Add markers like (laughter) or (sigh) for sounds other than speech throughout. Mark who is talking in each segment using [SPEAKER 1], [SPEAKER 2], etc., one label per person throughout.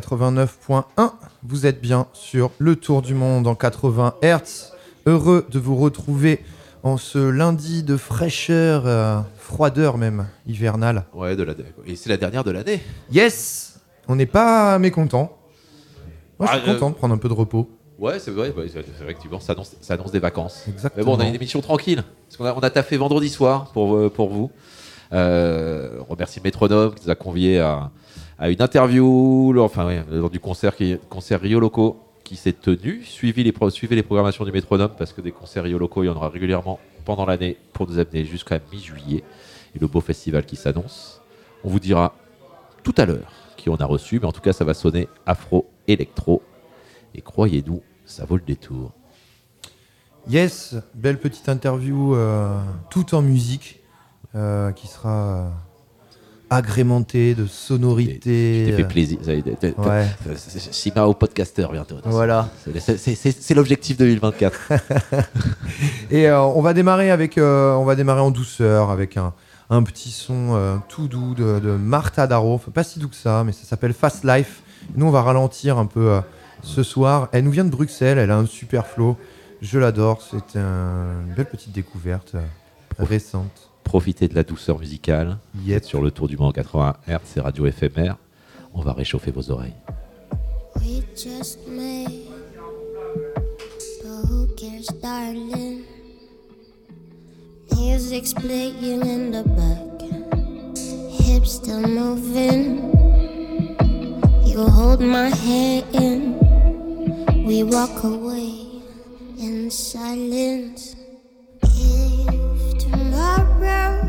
[SPEAKER 1] 89.1. Vous êtes bien sur le tour du monde en 80 Hz. Heureux de vous retrouver en ce lundi de fraîcheur, euh, froideur même, hivernale.
[SPEAKER 2] Ouais, de la... et c'est la dernière de l'année.
[SPEAKER 1] Yes On n'est pas mécontent. Moi, je suis
[SPEAKER 2] Ah, euh,
[SPEAKER 1] content de prendre un peu de repos.
[SPEAKER 2] Ouais, c'est vrai, ouais, c'est effectivement, ça annonce, ça annonce des vacances.
[SPEAKER 1] Exactement.
[SPEAKER 2] Mais bon, on a une émission tranquille. Parce qu'on a, on a taffé vendredi soir pour, euh, pour vous. Euh, on remercie Métronome qui nous a conviés à, à une interview lors, enfin, ouais, lors du concert, qui, concert Rio Loco qui s'est tenu. Suivez les, suivez les programmations du Métronome parce que des concerts Rio Loco, il y en aura régulièrement pendant l'année pour nous amener jusqu'à mi-juillet et le beau festival qui s'annonce. On vous dira tout à l'heure qui on a reçu, mais en tout cas, ça va sonner afro, électro. Et croyez-nous, ça vaut le détour.
[SPEAKER 1] Yes, belle petite interview, euh, tout en musique, euh, qui sera agrémentée de sonorités.
[SPEAKER 2] T'es fait
[SPEAKER 1] euh,
[SPEAKER 2] plaisir.
[SPEAKER 1] Ouais.
[SPEAKER 2] Sima au podcaster bientôt.
[SPEAKER 1] Voilà.
[SPEAKER 2] C'est- l'objectif 2024. (laughs)
[SPEAKER 1] Et euh, on va démarrer avec, euh, on va démarrer en douceur avec un, un petit son euh, tout doux de, de Martha Darro. Enfin, pas si doux que ça, mais ça s'appelle Fast Life. Nous, on va ralentir un peu ce soir. Elle nous vient de Bruxelles. Elle a un super flow. Je l'adore. C'est un- une belle petite découverte récente.
[SPEAKER 2] Profitez de la douceur musicale.
[SPEAKER 1] Yep.
[SPEAKER 2] êtes sur le tour du monde en 80 Hz, c'est radio éphémère. On va réchauffer vos oreilles.
[SPEAKER 3] We just met, but who cares, darling? Music's playing in the back, hips still moving. You hold my hand, we walk away in silence. well.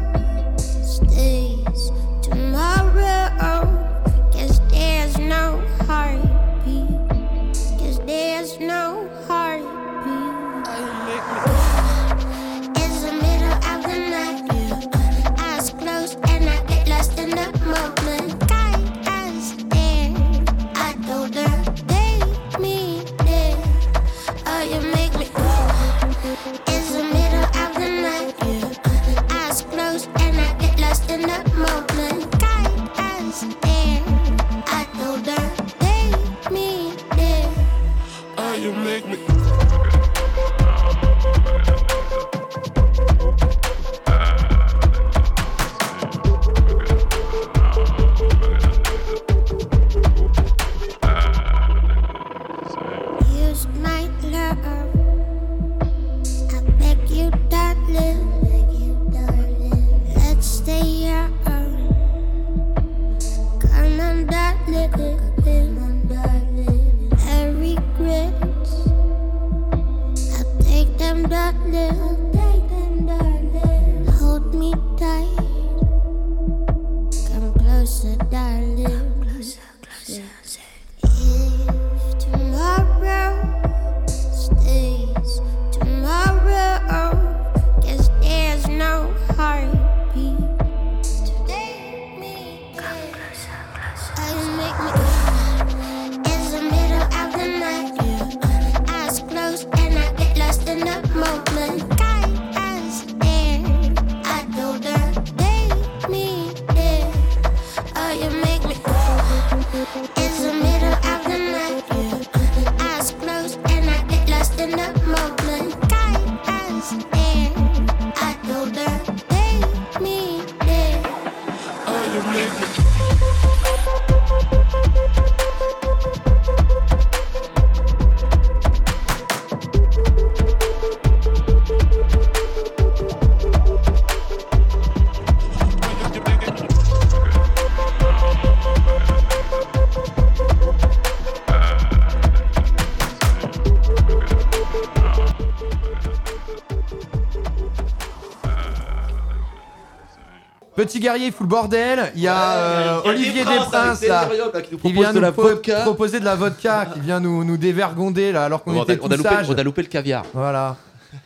[SPEAKER 1] Petit guerrier, il fout le bordel. Il y a euh,
[SPEAKER 2] Il y a
[SPEAKER 1] Olivier
[SPEAKER 2] Desprins,
[SPEAKER 1] Desprins
[SPEAKER 2] avec
[SPEAKER 1] là,
[SPEAKER 2] Delirium, là, qui nous
[SPEAKER 1] qui
[SPEAKER 2] propose
[SPEAKER 1] vient
[SPEAKER 2] de la
[SPEAKER 1] nous pro-
[SPEAKER 2] vodka.
[SPEAKER 1] proposer de la vodka, (laughs) qui vient nous, nous dévergonder là, alors qu'on
[SPEAKER 2] On a,
[SPEAKER 1] était
[SPEAKER 2] on a
[SPEAKER 1] tous
[SPEAKER 2] loupé,
[SPEAKER 1] sages.
[SPEAKER 2] on a loupé le caviar.
[SPEAKER 1] Voilà.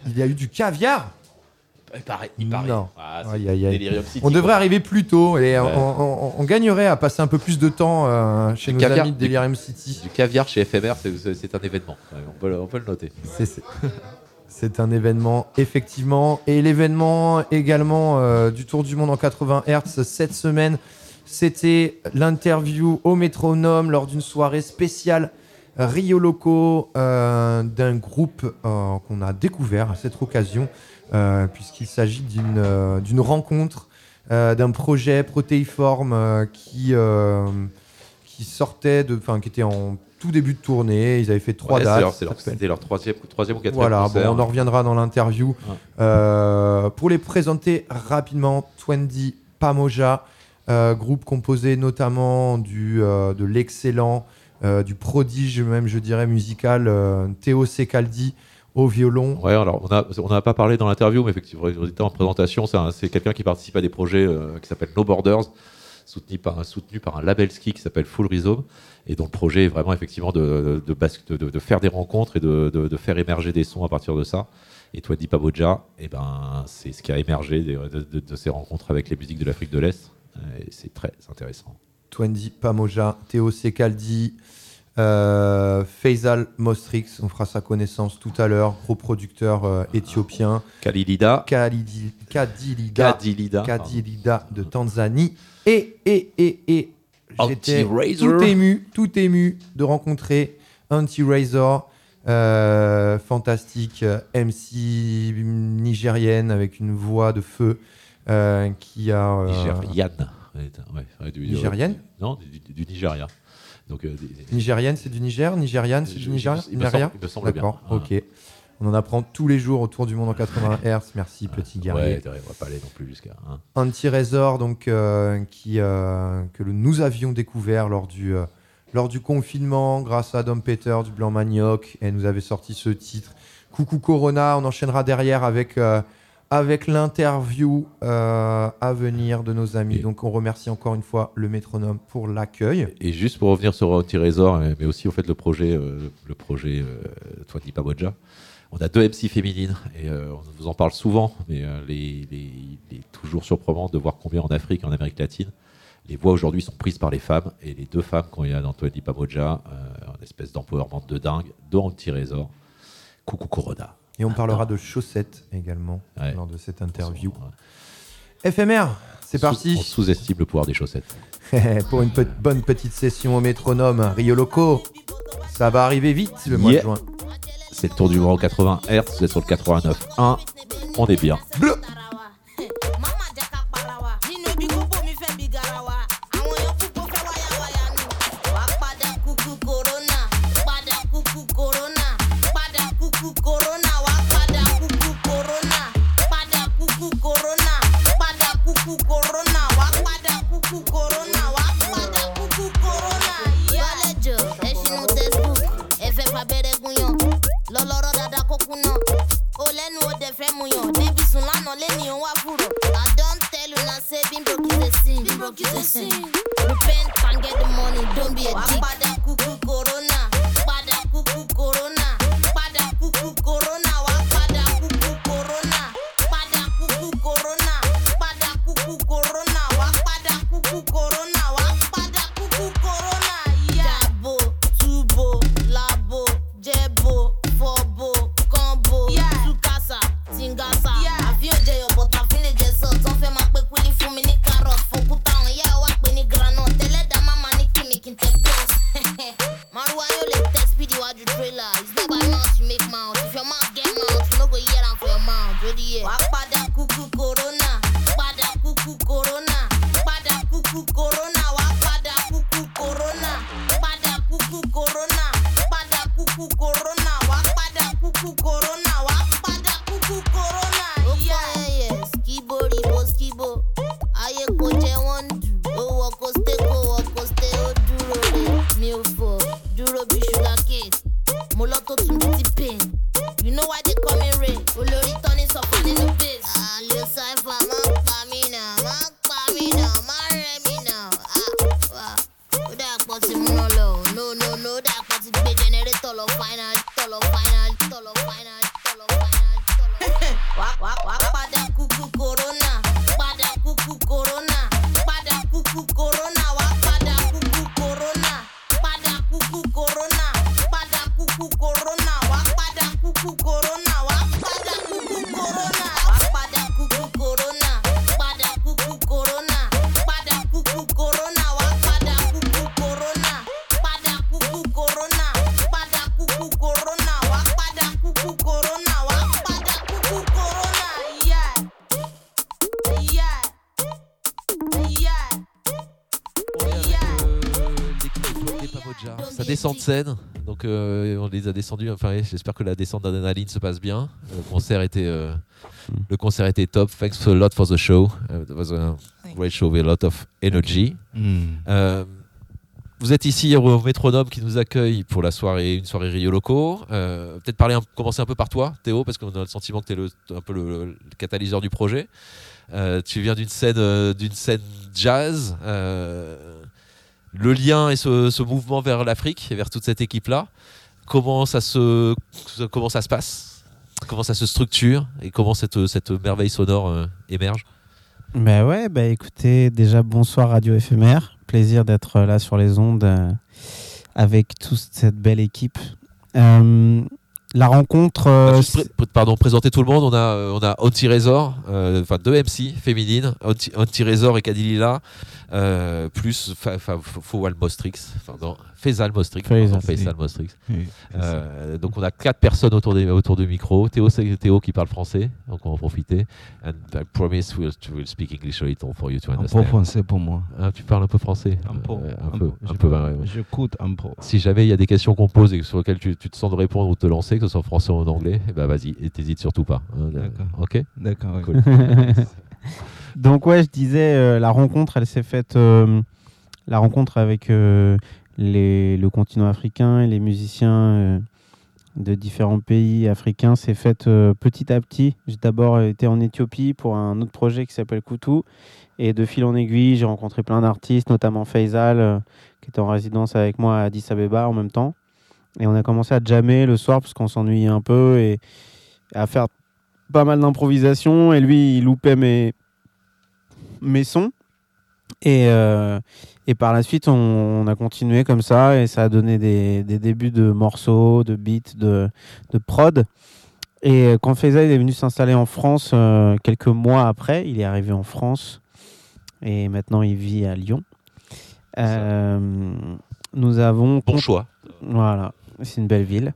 [SPEAKER 1] Il y a eu du caviar.
[SPEAKER 2] Il paraît. Il paraît.
[SPEAKER 1] Non.
[SPEAKER 2] Ah, c'est
[SPEAKER 1] Aïe, aïe, aïe.
[SPEAKER 2] Delirium City,
[SPEAKER 1] On devrait
[SPEAKER 2] quoi.
[SPEAKER 1] arriver plus tôt et on-
[SPEAKER 2] Ouais.
[SPEAKER 1] on, on- on gagnerait à passer un peu plus de temps euh, chez
[SPEAKER 2] Du
[SPEAKER 1] nos
[SPEAKER 2] caviar,
[SPEAKER 1] amis de
[SPEAKER 2] du-
[SPEAKER 1] Delirium City.
[SPEAKER 2] Du caviar chez FMR, c'est- c'est un événement. Ouais, On peut, le- on peut le noter.
[SPEAKER 1] C'est- C'est c'est un événement, effectivement. Et l'événement également euh, du Tour du Monde en 80 Hz cette semaine, c'était l'interview au métronome lors d'une soirée spéciale Rio Loco euh, d'un groupe euh, qu'on a découvert à cette occasion, puisqu'il s'agit d'une rencontre d'un projet protéiforme qui, qui sortait de, enfin qui était en tout début de tournée. Ils avaient fait trois
[SPEAKER 2] Ouais,
[SPEAKER 1] dates.
[SPEAKER 2] C'était leur troisième, troisième ou quatrième
[SPEAKER 1] voilà, bon, on en reviendra dans l'interview.
[SPEAKER 2] Ouais.
[SPEAKER 1] Euh, pour les présenter rapidement, Twenty Pamoja, euh, groupe composé notamment du, euh, de l'excellent, du prodige même, je dirais, musical, Théo Secaldi au violon.
[SPEAKER 2] Ouais, alors on n'a pas parlé dans l'interview, mais effectivement, en présentation. C'est un- C'est quelqu'un qui participe à des projets qui s'appellent No Borders, soutenu par, soutenu par un label ski qui s'appelle Full Rhizome, et dont le projet est vraiment effectivement de, de, bas- de- de- de faire des rencontres et de, faire émerger des sons à partir de ça. Et Twenty Paboja, eh ben, c'est ce qui a émergé de, ces rencontres avec les musiques de l'Afrique de l'Est. Et c'est très intéressant.
[SPEAKER 1] Twenty Pamoja, Théo Secaldi, euh, Faisal Mostrix, on fera sa connaissance tout à l'heure, gros producteur euh, éthiopien.
[SPEAKER 2] Kalilida,
[SPEAKER 1] Kalidi- Kadilida.
[SPEAKER 2] Kadilida,
[SPEAKER 1] Kadilida de Tanzanie. Et, et, et, et, j'étais tout ému, tout ému de rencontrer Anti-Razor, euh, fantastique euh, MC nigérienne avec une voix de feu euh, qui a... euh,
[SPEAKER 2] Nigériane. Ouais, du-
[SPEAKER 1] Nigérienne
[SPEAKER 2] Non, du, Nigeria. Donc, des- des-
[SPEAKER 1] Nigérienne, c'est du Niger Nigériane, c'est du Nigeria
[SPEAKER 2] il me semble- il me semble bien.
[SPEAKER 1] D'accord,
[SPEAKER 2] Ah.
[SPEAKER 1] ok. On en apprend tous les jours autour du monde en 80 Hz. Merci, petit guerrier.
[SPEAKER 2] Ouais, on va pas aller non plus jusqu'à. hein.
[SPEAKER 1] Anti-Razor, donc, euh, qui, euh, que le- nous avions découvert lors du, euh, lors du confinement grâce à Dom Peter du Blanc Manioc. Et nous avait sorti ce titre. Coucou Corona, on enchaînera derrière avec, avec l'interview à venir de nos amis.
[SPEAKER 2] Et-
[SPEAKER 1] Donc on remercie encore une fois le métronome pour l'accueil.
[SPEAKER 2] Et juste pour revenir sur Anti-Razor, mais aussi au fait le projet, le projet Twenty Paboja, on a deux MC féminines et euh, on vous en parle souvent, mais euh, les, les- il est toujours surprenant de voir combien en Afrique, en Amérique latine, les voix aujourd'hui sont prises par les femmes et les deux femmes qu'on y a dans Twenty Paboja, euh, une espèce d'empowerment de dingue, dont Anti-Razor, Coucou Corona.
[SPEAKER 1] Et on parlera de chaussettes également
[SPEAKER 2] Ouais.
[SPEAKER 1] lors de cette interview.
[SPEAKER 2] Ouais.
[SPEAKER 1] Éphémère, c'est parti.
[SPEAKER 2] On sous-estime le pouvoir des chaussettes. (laughs)
[SPEAKER 1] pour une pe- bonne petite session au métronome Rio Loco. Ça va arriver vite le mois
[SPEAKER 2] Yeah.
[SPEAKER 1] de juin.
[SPEAKER 2] C'est le tour du grand 80 Hz, vous êtes sur le 89.1, on est bien.
[SPEAKER 4] Mama lẹ́nu fẹ́ mu yàn. Débi sùn lánàá lẹ́ni òun wá fúrò. I don tell una say being broke is a sin. Being broke is a sin. Repent and get the money, don't be a dick. Padà kúkú corona.
[SPEAKER 2] Scène, donc euh, on les a descendus. Enfin, j'espère que la descente d'adrénaline se passe bien. Le concert était, euh, le concert était top. Thanks a lot for the show. It was a great show with a lot of energy. Euh, vous êtes ici au Métronome qui nous accueille pour la soirée, une soirée Rio Loco. Euh, Peut-être parler, un- commencer un peu par toi, Théo, parce qu'on a le sentiment que tu es un peu le, le catalyseur du projet. Euh, tu viens d'une scène, euh, d'une scène jazz. euh, le lien et ce, mouvement vers l'Afrique et vers toute cette équipe-là, comment ça se, comment ça se passe? Comment ça se structure? Et comment cette, merveille sonore euh, émerge?
[SPEAKER 5] Bah ouais, bah écoutez, déjà bonsoir Radio Éphémère. Plaisir d'être là sur les ondes euh, avec toute cette belle équipe. Euh, la rencontre. euh,
[SPEAKER 2] pr- pardon, présenter tout le monde. On a, euh, on a Auntie Razor, euh, enfin deux MC féminines, Auntie Auntie Razor et Kadilila, euh, plus fa- fa- Fawal Mostrix, enfin non, Faisal Mostrix,
[SPEAKER 5] Faisal,
[SPEAKER 2] pardon. Mostrix.
[SPEAKER 6] Oui,
[SPEAKER 2] donc on a quatre personnes autour, des, autour du micro. Théo, Théo qui parle français, donc on va en profiter. And I promise we'll, to will speak English a little for you to
[SPEAKER 6] un peu
[SPEAKER 2] understand.
[SPEAKER 6] français pour moi.
[SPEAKER 2] Ah, tu parles un peu français?
[SPEAKER 6] Un peu.
[SPEAKER 2] Un peu,
[SPEAKER 6] peu.
[SPEAKER 2] peu,
[SPEAKER 6] parle-
[SPEAKER 2] ouais, ouais.
[SPEAKER 6] J'écoute un peu.
[SPEAKER 2] Si jamais il y a des questions qu'on pose et sur lesquelles tu, tu te sens de répondre ou de te lancer, que ce soit en français ou en anglais, ben vas-y, et t'hésites surtout pas. hein.
[SPEAKER 6] D'accord.
[SPEAKER 2] Ok?
[SPEAKER 6] D'accord. ouais.
[SPEAKER 2] Cool. (laughs)
[SPEAKER 5] Donc ouais, je disais, euh, la rencontre, elle s'est faite, euh, la rencontre avec euh, les, le continent africain et les musiciens euh, de différents pays africains s'est faite euh, petit à petit. J'ai d'abord été en Éthiopie pour un autre projet qui s'appelle Koutou. Et de fil en aiguille, j'ai rencontré plein d'artistes, notamment Faisal, euh, qui était en résidence avec moi à Addis Abeba en même temps. Et on a commencé à jammer le soir parce qu'on s'ennuyait un peu et à faire pas mal d'improvisation. Et lui, il loupait mes, mes sons. Et, euh, et par la suite, on, on a continué comme ça et ça a donné des, des débuts de morceaux, de beats, de, de prod. Et quand Faisal est venu s'installer en France euh, quelques mois après, il est arrivé en France et maintenant il vit à Lyon. Euh, nous avons
[SPEAKER 2] Bon choix.
[SPEAKER 5] voilà, c'est une belle ville.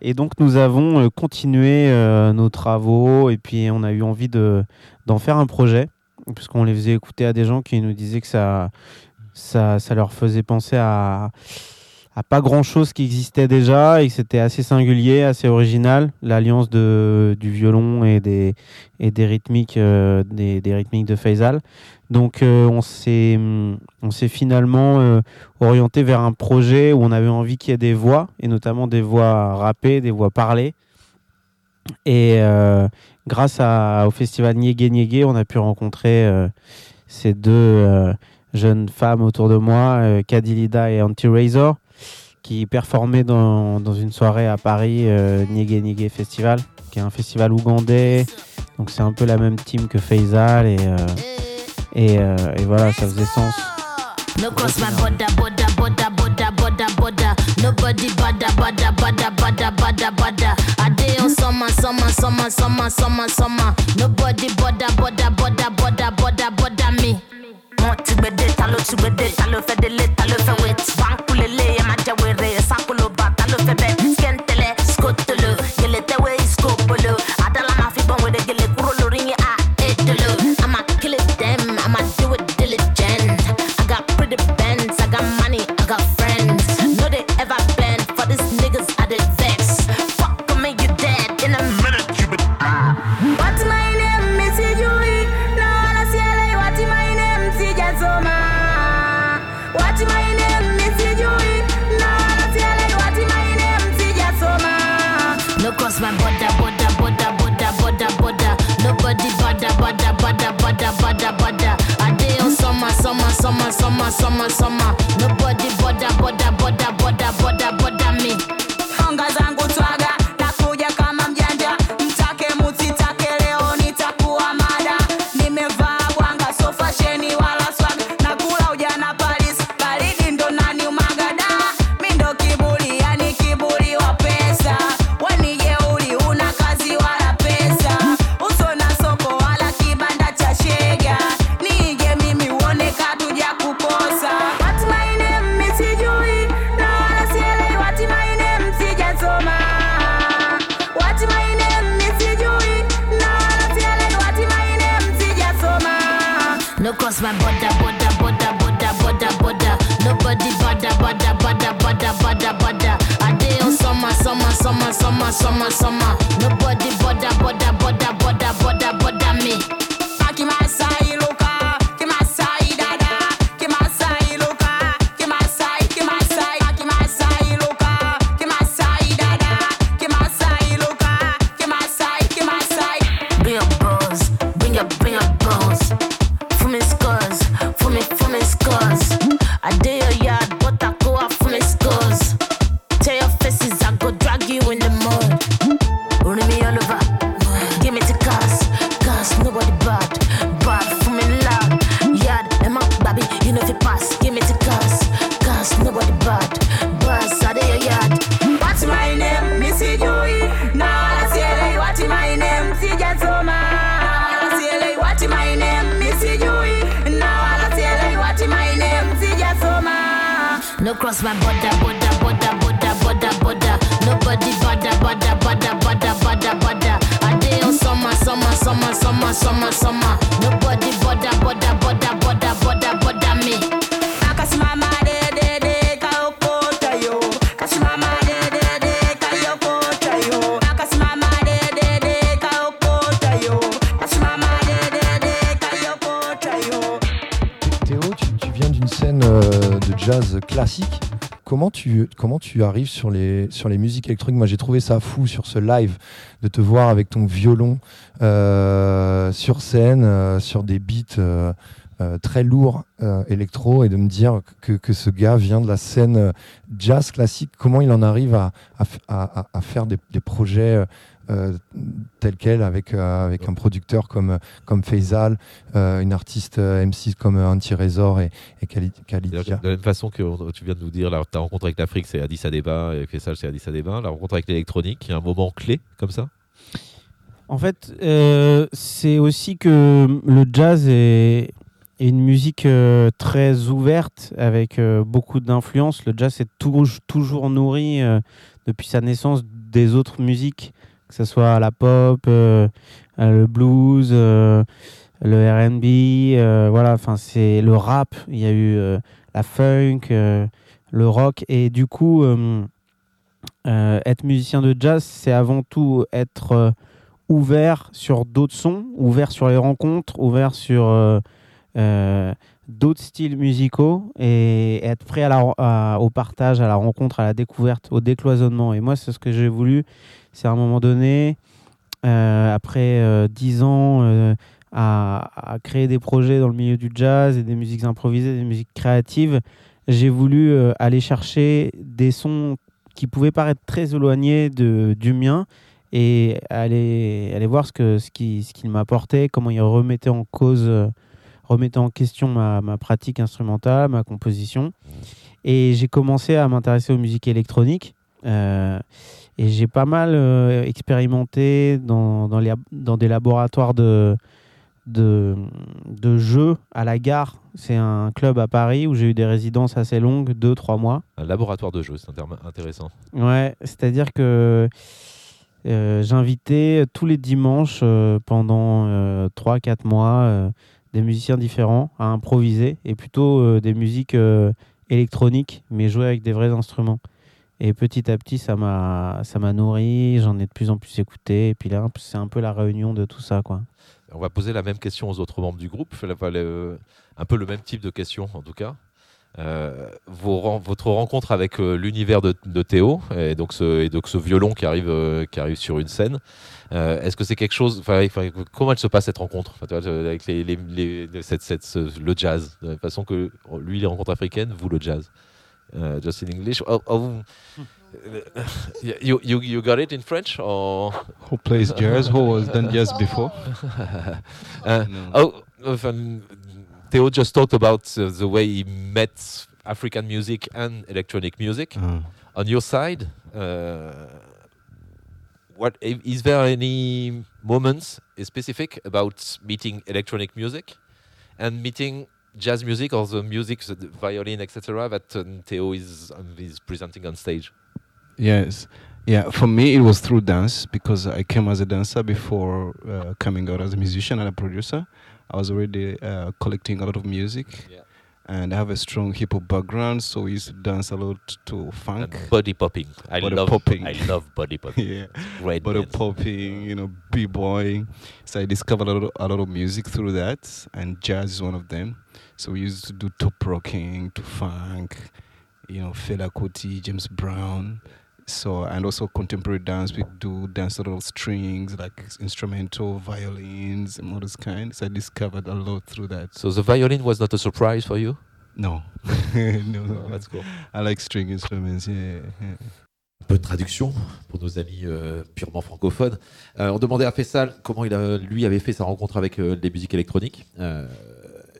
[SPEAKER 5] Et donc nous avons euh, continué euh, nos travaux et puis on a eu envie de d'en faire un projet puisqu'on les faisait écouter à des gens qui nous disaient que ça, ça leur faisait penser à pas grand chose qui existait déjà et c'était assez singulier, assez original, l'alliance de du violon et des et des rythmiques euh, des, des rythmiques de Faisal. Donc euh, on s'est hum, on s'est finalement euh, orienté vers un projet où on avait envie qu'il y ait des voix, et notamment des voix rappées, des voix parlées. Et grâce au festival Niégué Niégué, on a pu rencontrer ces deux jeunes femmes autour de moi, Kadilida et Anti-Razor, qui performaient dans, dans une soirée à Paris, euh, Niégué Festival, qui est un festival ougandais. Donc c'est un peu la même team que Faisal, et, euh, et, euh, voilà, ça faisait sens.
[SPEAKER 4] Nobody bother, bother, bother, bother, bother, bother. I day on summer, summer, summer, summer, summer, summer. Nobody bother, bother, bother, summer, summer,
[SPEAKER 1] Comment tu, comment tu arrives sur les, sur les musiques électroniques? Moi, j'ai trouvé ça fou sur ce live de te voir avec ton violon euh, sur scène, euh, sur des beats euh, très lourds électro et de me dire que, que ce gars vient de la scène jazz classique. Comment il en arrive à- à- à faire des, des projets euh, tels quels avec, euh, avec un producteur comme, comme Faisal, euh, une artiste euh, MC comme Anti-Razor et, et Khalid-
[SPEAKER 2] De la même façon que tu viens de nous dire, là, ta rencontre avec l'Afrique, c'est Addis Abeba, et Fessal, c'est Addis Abeba. La rencontre avec l'électronique, il y a un moment clé comme ça?
[SPEAKER 5] En fait, euh, c'est aussi que le jazz est, est une musique euh, très ouverte avec euh, beaucoup d'influence. Le jazz est tou- toujours nourri euh, depuis sa naissance des autres musiques, que ce soit la pop, euh, euh, le blues, euh, le R&B, voilà. Enfin, c'est le rap. Il y a eu la funk, le rock, et du coup, être musicien de jazz, c'est avant tout être ouvert sur d'autres sons, ouvert sur les rencontres, ouvert sur d'autres styles musicaux et être prêt à au partage, à la rencontre, à la découverte, au décloisonnement. Et moi, c'est ce que j'ai voulu. C'est à un moment donné, euh, après euh, dix ans, euh, à, créer des projets dans le milieu du jazz et des musiques improvisées, des musiques créatives, j'ai voulu aller chercher des sons qui pouvaient paraître très éloignés de, du mien et aller, aller voir ce que ce qui ce qu'il m'apportait, comment il remettait en cause, remettait en question ma, ma pratique instrumentale, ma composition. Et j'ai commencé à m'intéresser aux musiques électroniques. euh, et j'ai pas mal euh, expérimenté dans, dans, les, dans des laboratoires de, de, de jeux à la gare. C'est un club à Paris où j'ai eu des résidences assez longues, deux, trois mois.
[SPEAKER 2] Un laboratoire de jeu, c'est un terme intéressant.
[SPEAKER 5] Ouais, c'est-à-dire que euh, j'invitais tous les dimanches pendant 3-4 mois des musiciens différents à improviser et plutôt euh, des musiques euh, électroniques mais jouées avec des vrais instruments. Et petit à petit, ça m'a ça m'a nourri, j'en ai de plus en plus écouté et puis là, c'est un peu la réunion de tout ça quoi.
[SPEAKER 2] On va poser la même question aux autres membres du groupe, le- un peu le même type de question en tout cas. Euh, vos votre rencontre avec euh, l'univers de, de Théo et donc ce, et donc ce violon qui arrive, euh, qui arrive sur une scène, euh, est-ce que c'est quelque chose Comment elle se passe cette rencontre? Avec les, les- les- cette- cette- ce- le jazz De la même façon que lui, les rencontres africaines, vous, le jazz Euh, Just in English Oh, oh, you, you, you got it in French or?
[SPEAKER 6] Who plays jazz? Who has done jazz before? (laughs)
[SPEAKER 2] Uh,
[SPEAKER 6] No.
[SPEAKER 2] Oh, um, Theo just talked about uh, the way he met African music and electronic music.
[SPEAKER 6] Uh,
[SPEAKER 2] On your side, uh, what is there any moments specific about meeting electronic music and meeting jazz music or the music, the violin, etc., that um, Theo is, um, is presenting on stage?
[SPEAKER 6] yes. Yeah, for me it was through dance because I came as a dancer before uh, coming out as a musician and a producer. I was already uh, collecting a lot of music.
[SPEAKER 2] Yeah.
[SPEAKER 6] And I have a strong hip hop background, so we used to dance a lot to funk.
[SPEAKER 2] And body popping. I
[SPEAKER 6] Body
[SPEAKER 2] love
[SPEAKER 6] popping.
[SPEAKER 2] I love body (laughs) popping.
[SPEAKER 6] yeah.
[SPEAKER 2] Great.
[SPEAKER 6] Body
[SPEAKER 2] dance.
[SPEAKER 6] popping, you know, b-boying. So I discovered a lot, of, a lot of music through that, and jazz is one of them. So we used to do top rocking to funk, you know, Fela Kuti, James Brown. So and also contemporary dance. We do dance a lot of strings, like instrumental violins and all this kind. So I discovered a lot through that.
[SPEAKER 2] So the violin was not a surprise for you?
[SPEAKER 6] No, (laughs) no, no,
[SPEAKER 2] that's cool.
[SPEAKER 6] I like string instruments. Yeah, yeah.
[SPEAKER 2] Un peu de traduction pour nos amis euh, purement francophones. Euh, on demandait à Fessal comment il a- lui avait fait sa rencontre avec euh, les musiques électroniques. Euh,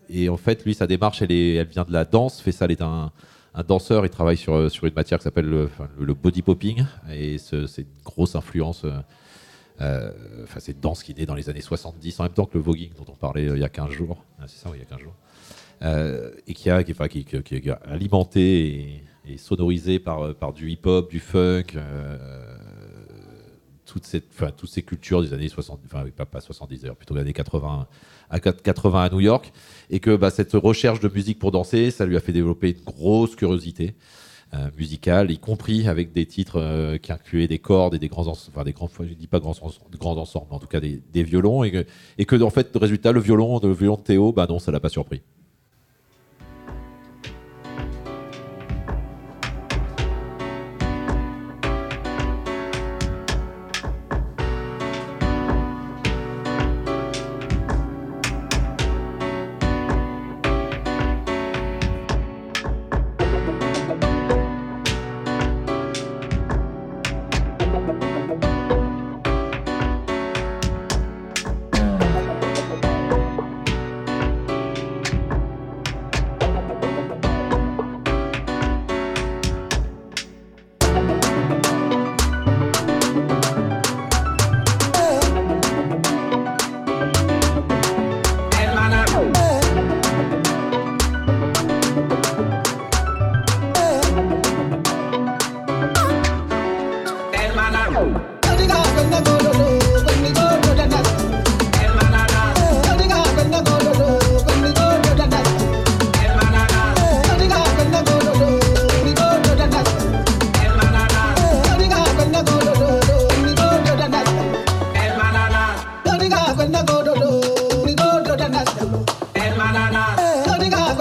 [SPEAKER 2] et en fait, lui, sa démarche, elle, est, elle vient de la danse. Fessal est un, un danseur. Il travaille sur, euh, sur une matière qui s'appelle le, body popping. Et ce- c'est une grosse influence. euh, euh, Enfin, c'est une danse qui naît dans les années 70, en même temps que le voguing dont on parlait il y a 15 jours. Ah, c'est ça, oui, il y a 15 jours. Et qui, a, qui, enfin, qui- qui- est alimenté et, et sonorisé par, par du hip-hop, du funk, toutes ces cultures des années 60, enfin pas, pas 70 d'ailleurs, plutôt les années 80 à 80 à New York, et que bah, cette recherche de musique pour danser, ça lui a fait développer une grosse curiosité euh, musicale, y compris avec des titres euh, qui incluaient des cordes et des grands ensembles, enfin des grands, je dis pas grands, grands ensembles, mais en tout cas des, des violons, et que, et que en fait, résultat, le violon, le violon de Théo, bah non, ça l'a pas surpris.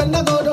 [SPEAKER 1] ಅನ್ನದೋರ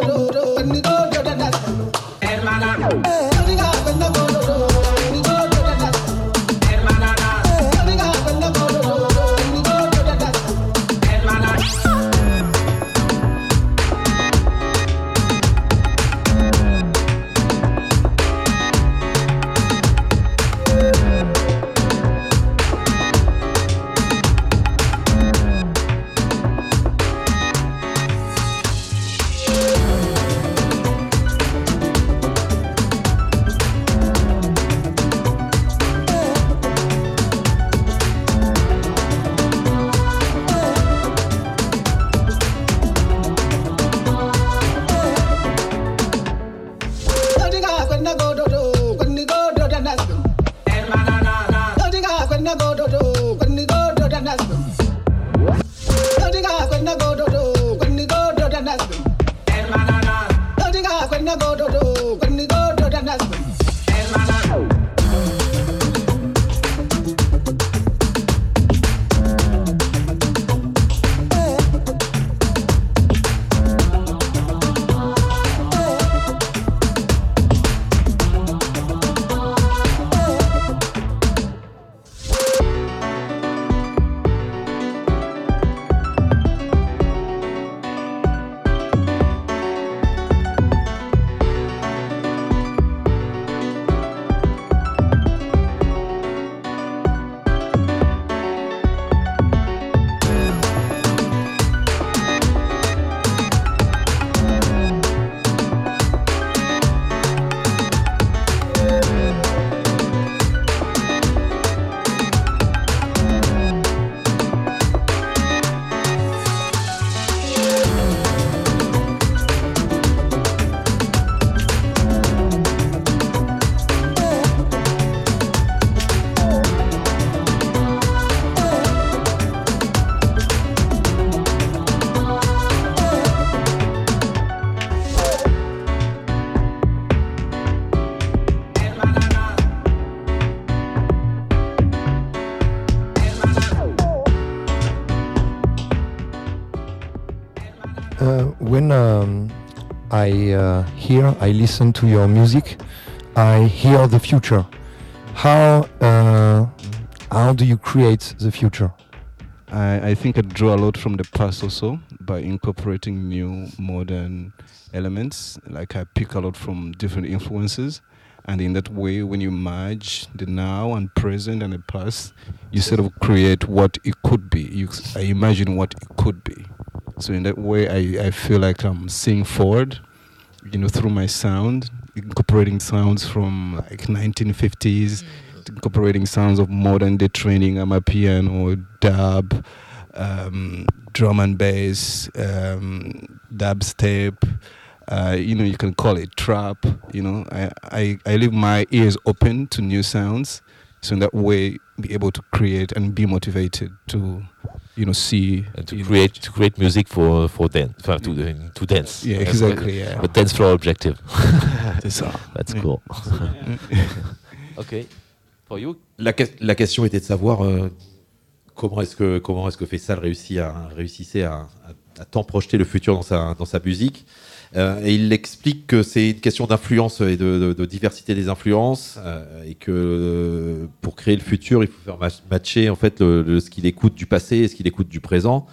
[SPEAKER 1] hear, I listen to your music, I hear the future. How uh, how do you create the future?
[SPEAKER 6] I, I think I draw a lot from the past also by incorporating new modern elements. Like I pick a lot from different influences. And in that way, when you merge the now and present and the past, you sort of create what it could be. You, I imagine what it could be. So in that way, I, I feel like I'm seeing forward, you know, through my sound, incorporating sounds from like 1950s, incorporating sounds of modern day training. I'm a piano, dub, um, drum and bass, um, dubstep. Uh, you know, you can call it trap. You know, I, I, I leave my ears open to new sounds, so in that way, be able to create and be motivated to, you know, see
[SPEAKER 2] And to
[SPEAKER 6] you know,
[SPEAKER 2] create to create music for for dance to uh, to dance.
[SPEAKER 6] Yeah, exactly, yeah.
[SPEAKER 2] But dance floor objective. (laughs)
[SPEAKER 6] C'est ça. (laughs)
[SPEAKER 2] That's
[SPEAKER 6] Yeah.
[SPEAKER 2] cool. (laughs) okay. For you,
[SPEAKER 7] La, que- la question était de savoir euh, comment est-ce que comment est-ce que Faisal réussit à, réussissait à, à- à tant projeter le futur dans sa, dans sa musique. Euh, et il explique que c'est une question d'influence et de, de- de diversité des influences euh, et que euh, pour créer le futur, il faut faire ma- matcher en fait le- le- ce qu'il écoute du passé et ce qu'il écoute du présent.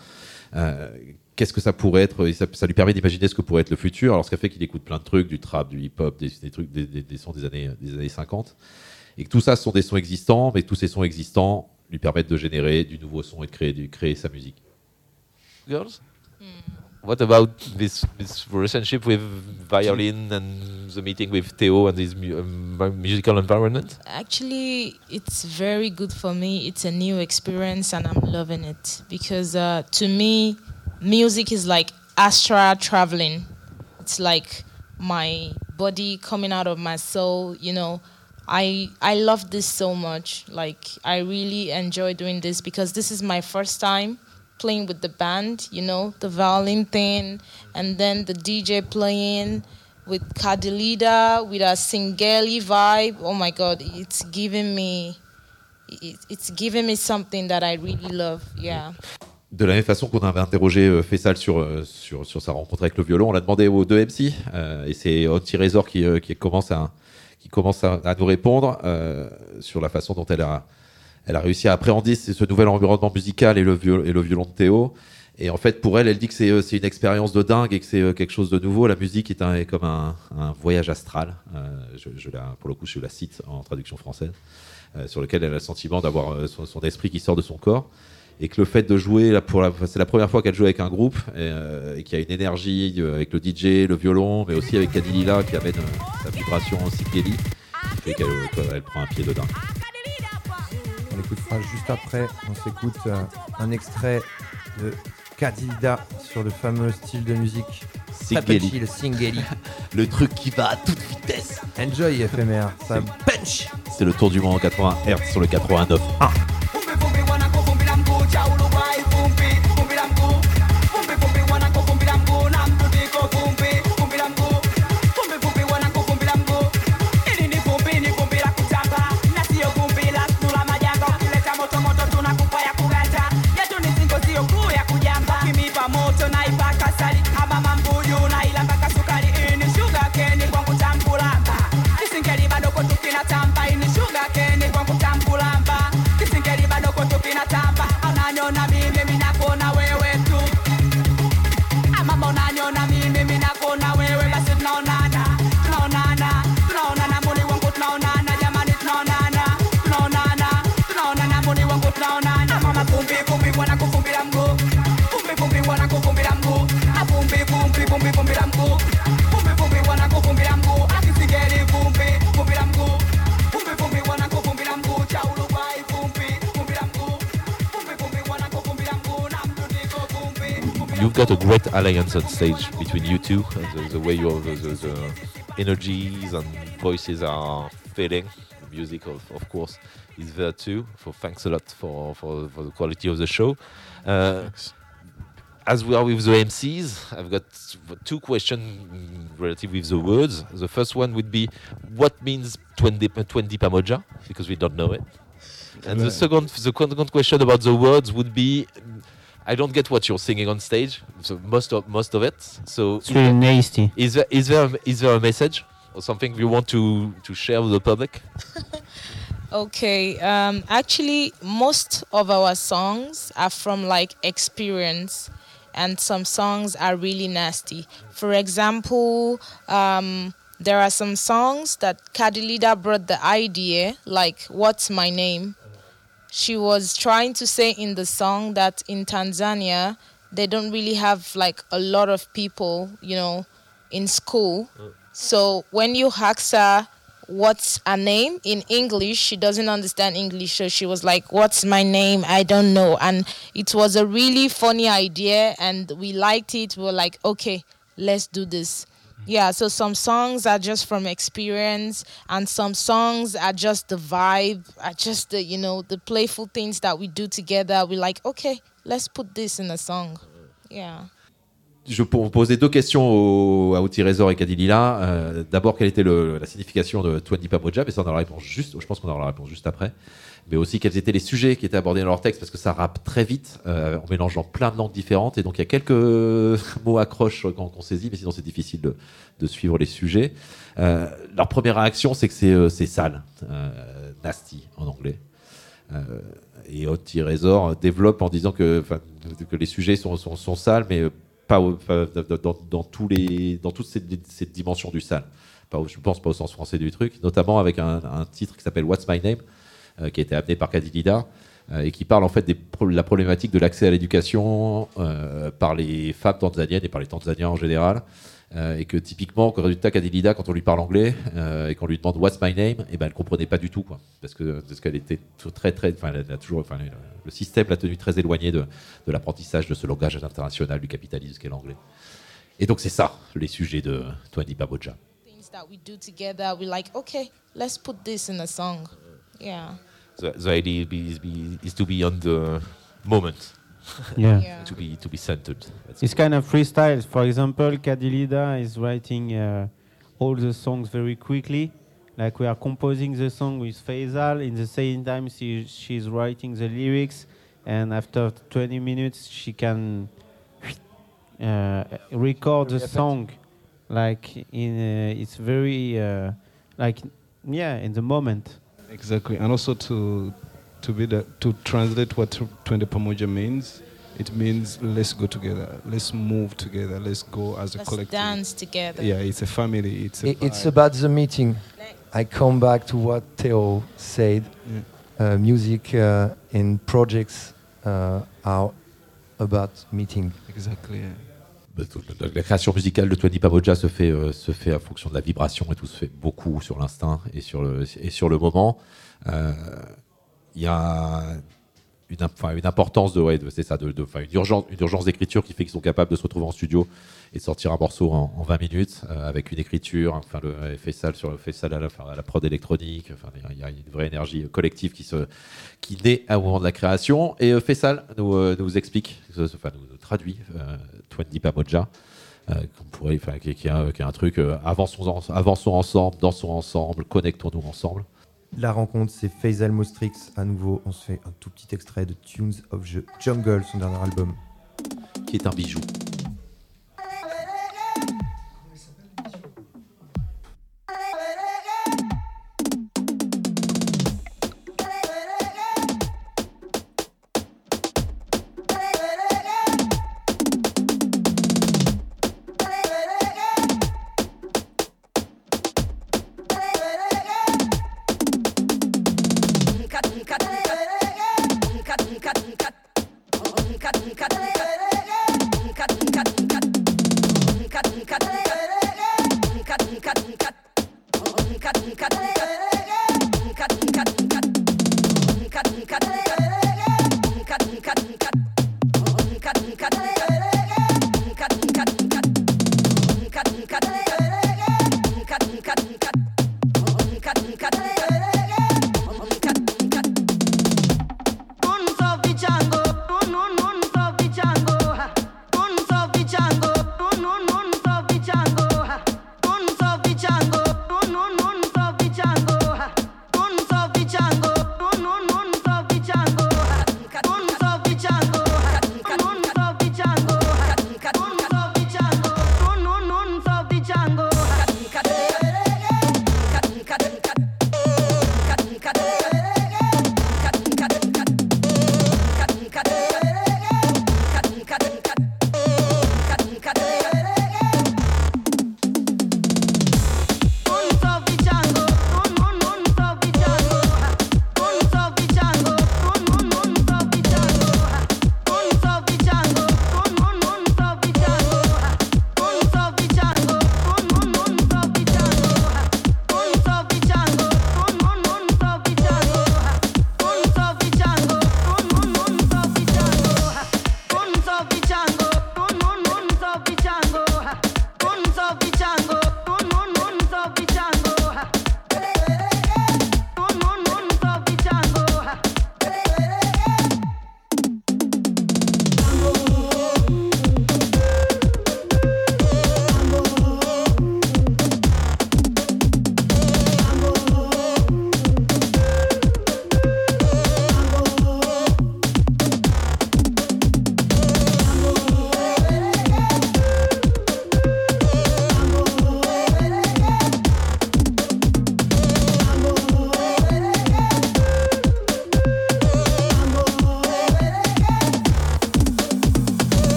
[SPEAKER 7] Euh, Qu'est-ce que ça pourrait être et ça, ça lui permet d'imaginer ce que pourrait être le futur. Alors, ce qui a fait qu'il écoute plein de trucs, du trap, du hip-hop, des, des trucs, des, des- des sons des années, des années 50. Et que tout ça ce sont des sons existants, mais que tous ces sons existants lui permettent de générer du nouveau son et de créer, de créer sa musique.
[SPEAKER 2] girls? What about this this relationship with violin and the meeting with Theo and this mu- um, musical environment?
[SPEAKER 4] Actually, it's very good for me. It's a new experience and I'm loving it because uh, to me, music is like astral traveling. It's like my body coming out of my soul, you know. I I love this so much. Like I really enjoy doing this because this is my first time playing with the band, you know, the violin thing and then the DJ playing with with a Singeli vibe. Oh my god, it's giving me it, it's giving me something that I really love. Yeah.
[SPEAKER 7] De la même façon qu'on avait interrogé euh, sur, euh, sur, sa rencontre avec le violon, on l'a demandé aux deux MC, euh, et c'est Auntie Razor qui, commence, à, nous répondre sur la façon dont elle a, elle a réussi à appréhender ce, nouvel environnement musical et le, violon de Théo. Et en fait, pour elle, elle dit que c'est euh, une expérience de dingue et que c'est euh, quelque chose de nouveau. La musique est, comme un, voyage astral. Euh, je, la, pour le coup, je la cite en traduction française, sur lequel elle a le sentiment d'avoir son, esprit qui sort de son corps. Et que le fait de jouer, c'est la première fois qu'elle joue avec un groupe et, qu'il y a une énergie avec le DJ, le violon, mais aussi avec Kadilila qui amène sa vibration aussi qui fait qu'elle prend un pied dedans.
[SPEAKER 1] On juste après, on s'écoute euh, un extrait de Kadilda sur le fameux style de musique
[SPEAKER 7] Singeli.
[SPEAKER 1] Singeli. (laughs)
[SPEAKER 7] Le truc qui va à toute vitesse.
[SPEAKER 1] Enjoy FMR, ça punch
[SPEAKER 7] C'est le tour du monde en 80 Hz sur le 89.1.
[SPEAKER 2] got a great alliance on stage between you two. The, the way your the, the, energies and voices are feeling. The music, of, of course, is there too. So thanks a lot for, for, for the quality of the show. Uh, as we are with the MCs, I've got two questions relative with the words. The first one would be, what means 20, 20 Pamoja? Because we don't know it. And the second, the second question about the words would be,
[SPEAKER 8] I don't get what you're singing on stage. So most of most of it. So
[SPEAKER 5] It's really nasty.
[SPEAKER 8] Is there is there is there a message or something you want to to share with the public? (laughs)
[SPEAKER 4] Okay, um, actually, most of our songs are from like experience, and some songs are really nasty. For example, um, there are some songs that Kadilida brought the idea, like "What's My Name." She was trying to say in the song that in Tanzania they don't really have like a lot of people, you know, in school. Mm. So when you ask her what's her name in English, she doesn't understand English. So she was like, What's my name? I don't know. And it was a really funny idea and we liked it. We were like, Okay, let's do this. Yeah, so some songs are just from experience, and some songs are just the vibe, are just the you know the playful things that we do together. We're like, okay, let's put this in a song. Yeah.
[SPEAKER 2] Je pour poser deux questions au, à Outi et Kadilila. Euh, D'abord, quelle était le- la signification de Twenty Pamoja Mais ça, on aura la réponse juste. Je pense qu'on aura la réponse juste après. Mais aussi, quels étaient les sujets qui étaient abordés dans leur texte Parce que ça rappe très vite, euh, en mélangeant plein de langues différentes. Et donc, il y a quelques (laughs) mots accroches qu'on qu'on saisit, mais sinon, c'est difficile de, suivre les sujets. Euh, leur première réaction, c'est que c'est euh, sale, euh, nasty en anglais. Et Outi Resort développe en disant que, les sujets sont, sales, mais pas, dans, toutes ces, dimensions du sale. Pas, je pense pas au sens français du truc, notamment avec un, titre qui s'appelle What's My Name, qui a été amené par Kadilida, euh, et qui parle en fait de la problématique de l'accès à l'éducation euh, par les femmes tanzaniennes et par les Tanzaniens en général. Euh, et que typiquement, au résultat, Kadilida, quand on lui parle anglais euh, et qu'on lui demande What's my name, et ben elle comprenait pas du tout, quoi, parce que était très très, enfin, elle a toujours, enfin, le, système l'a tenue très éloignée de, de l'apprentissage de ce langage international du capitalisme qu'est l'anglais. Et donc c'est ça, les sujets de Twandi Baboja.
[SPEAKER 4] Things that we do together, we're like, let's put this in a song. Yeah.
[SPEAKER 8] The, the idea is, be, is to be on the moment. (laughs)
[SPEAKER 5] Yeah.
[SPEAKER 4] Yeah.
[SPEAKER 8] to be to be centered. That's
[SPEAKER 5] It's kind of freestyle. For example, Kadilida is writing uh, all the songs very quickly. Like we are composing the song with Faisal. In the same time, she, she's writing the lyrics, and after 20 minutes, she can uh, record the song. Like in, uh, it's very uh, like yeah, in the moment.
[SPEAKER 6] Exactly, and also to to be the, to translate what tw- Twende Pamoja means, it means let's go together, let's move together, let's go as a collective.
[SPEAKER 4] Let's
[SPEAKER 6] collective.
[SPEAKER 4] dance together.
[SPEAKER 6] Yeah, it's a family. It's a
[SPEAKER 1] It- it's
[SPEAKER 6] vibe.
[SPEAKER 1] about the meeting. I come back to what Theo said. Uh, music uh, and projects uh, are about meeting.
[SPEAKER 6] Exactly. Yeah.
[SPEAKER 2] La, création musicale de Twenty Pamoja se fait, euh, se fait à fonction de la vibration et tout se fait beaucoup sur l'instinct et sur le, et sur le moment. Euh, Il y a une, importance de, c'est ça, une urgence, d'écriture qui fait qu'ils sont capables de se retrouver en studio et de sortir un morceau en, en 20 minutes euh, avec une écriture, enfin, le sur le à la, prod électronique. Enfin, il y a- a une vraie énergie collective qui se, qui naît au moment de la création. Et euh, Fessal nous, euh, nous explique, enfin, nous, nous traduit euh, Twenty Pamoja. pourrait, qui, qui un, qui est un truc avançons, avançons ensemble, dansons ensemble, connectons-nous ensemble.
[SPEAKER 1] La rencontre, c'est Faisal Mostrix. À nouveau, on se fait un tout petit extrait de Tunes of the Jungle, son dernier album.
[SPEAKER 2] qui est un bijou.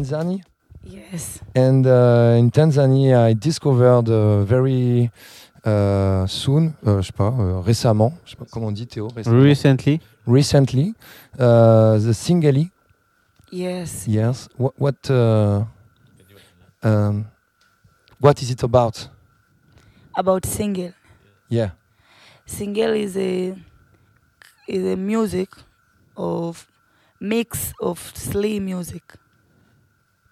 [SPEAKER 1] Tanzania.
[SPEAKER 9] Yes.
[SPEAKER 1] And uh, in Tanzania, I discovered uh, very uh, soon, euh, je sais pas, euh, récemment, je sais pas comment on dit Théo, récemment.
[SPEAKER 5] Recently.
[SPEAKER 1] recently, uh, the Singali.
[SPEAKER 9] Yes.
[SPEAKER 1] Yes. What what uh, um, what is it about?
[SPEAKER 9] About single.
[SPEAKER 1] Yeah.
[SPEAKER 9] Single is a is a music of mix of Sli music.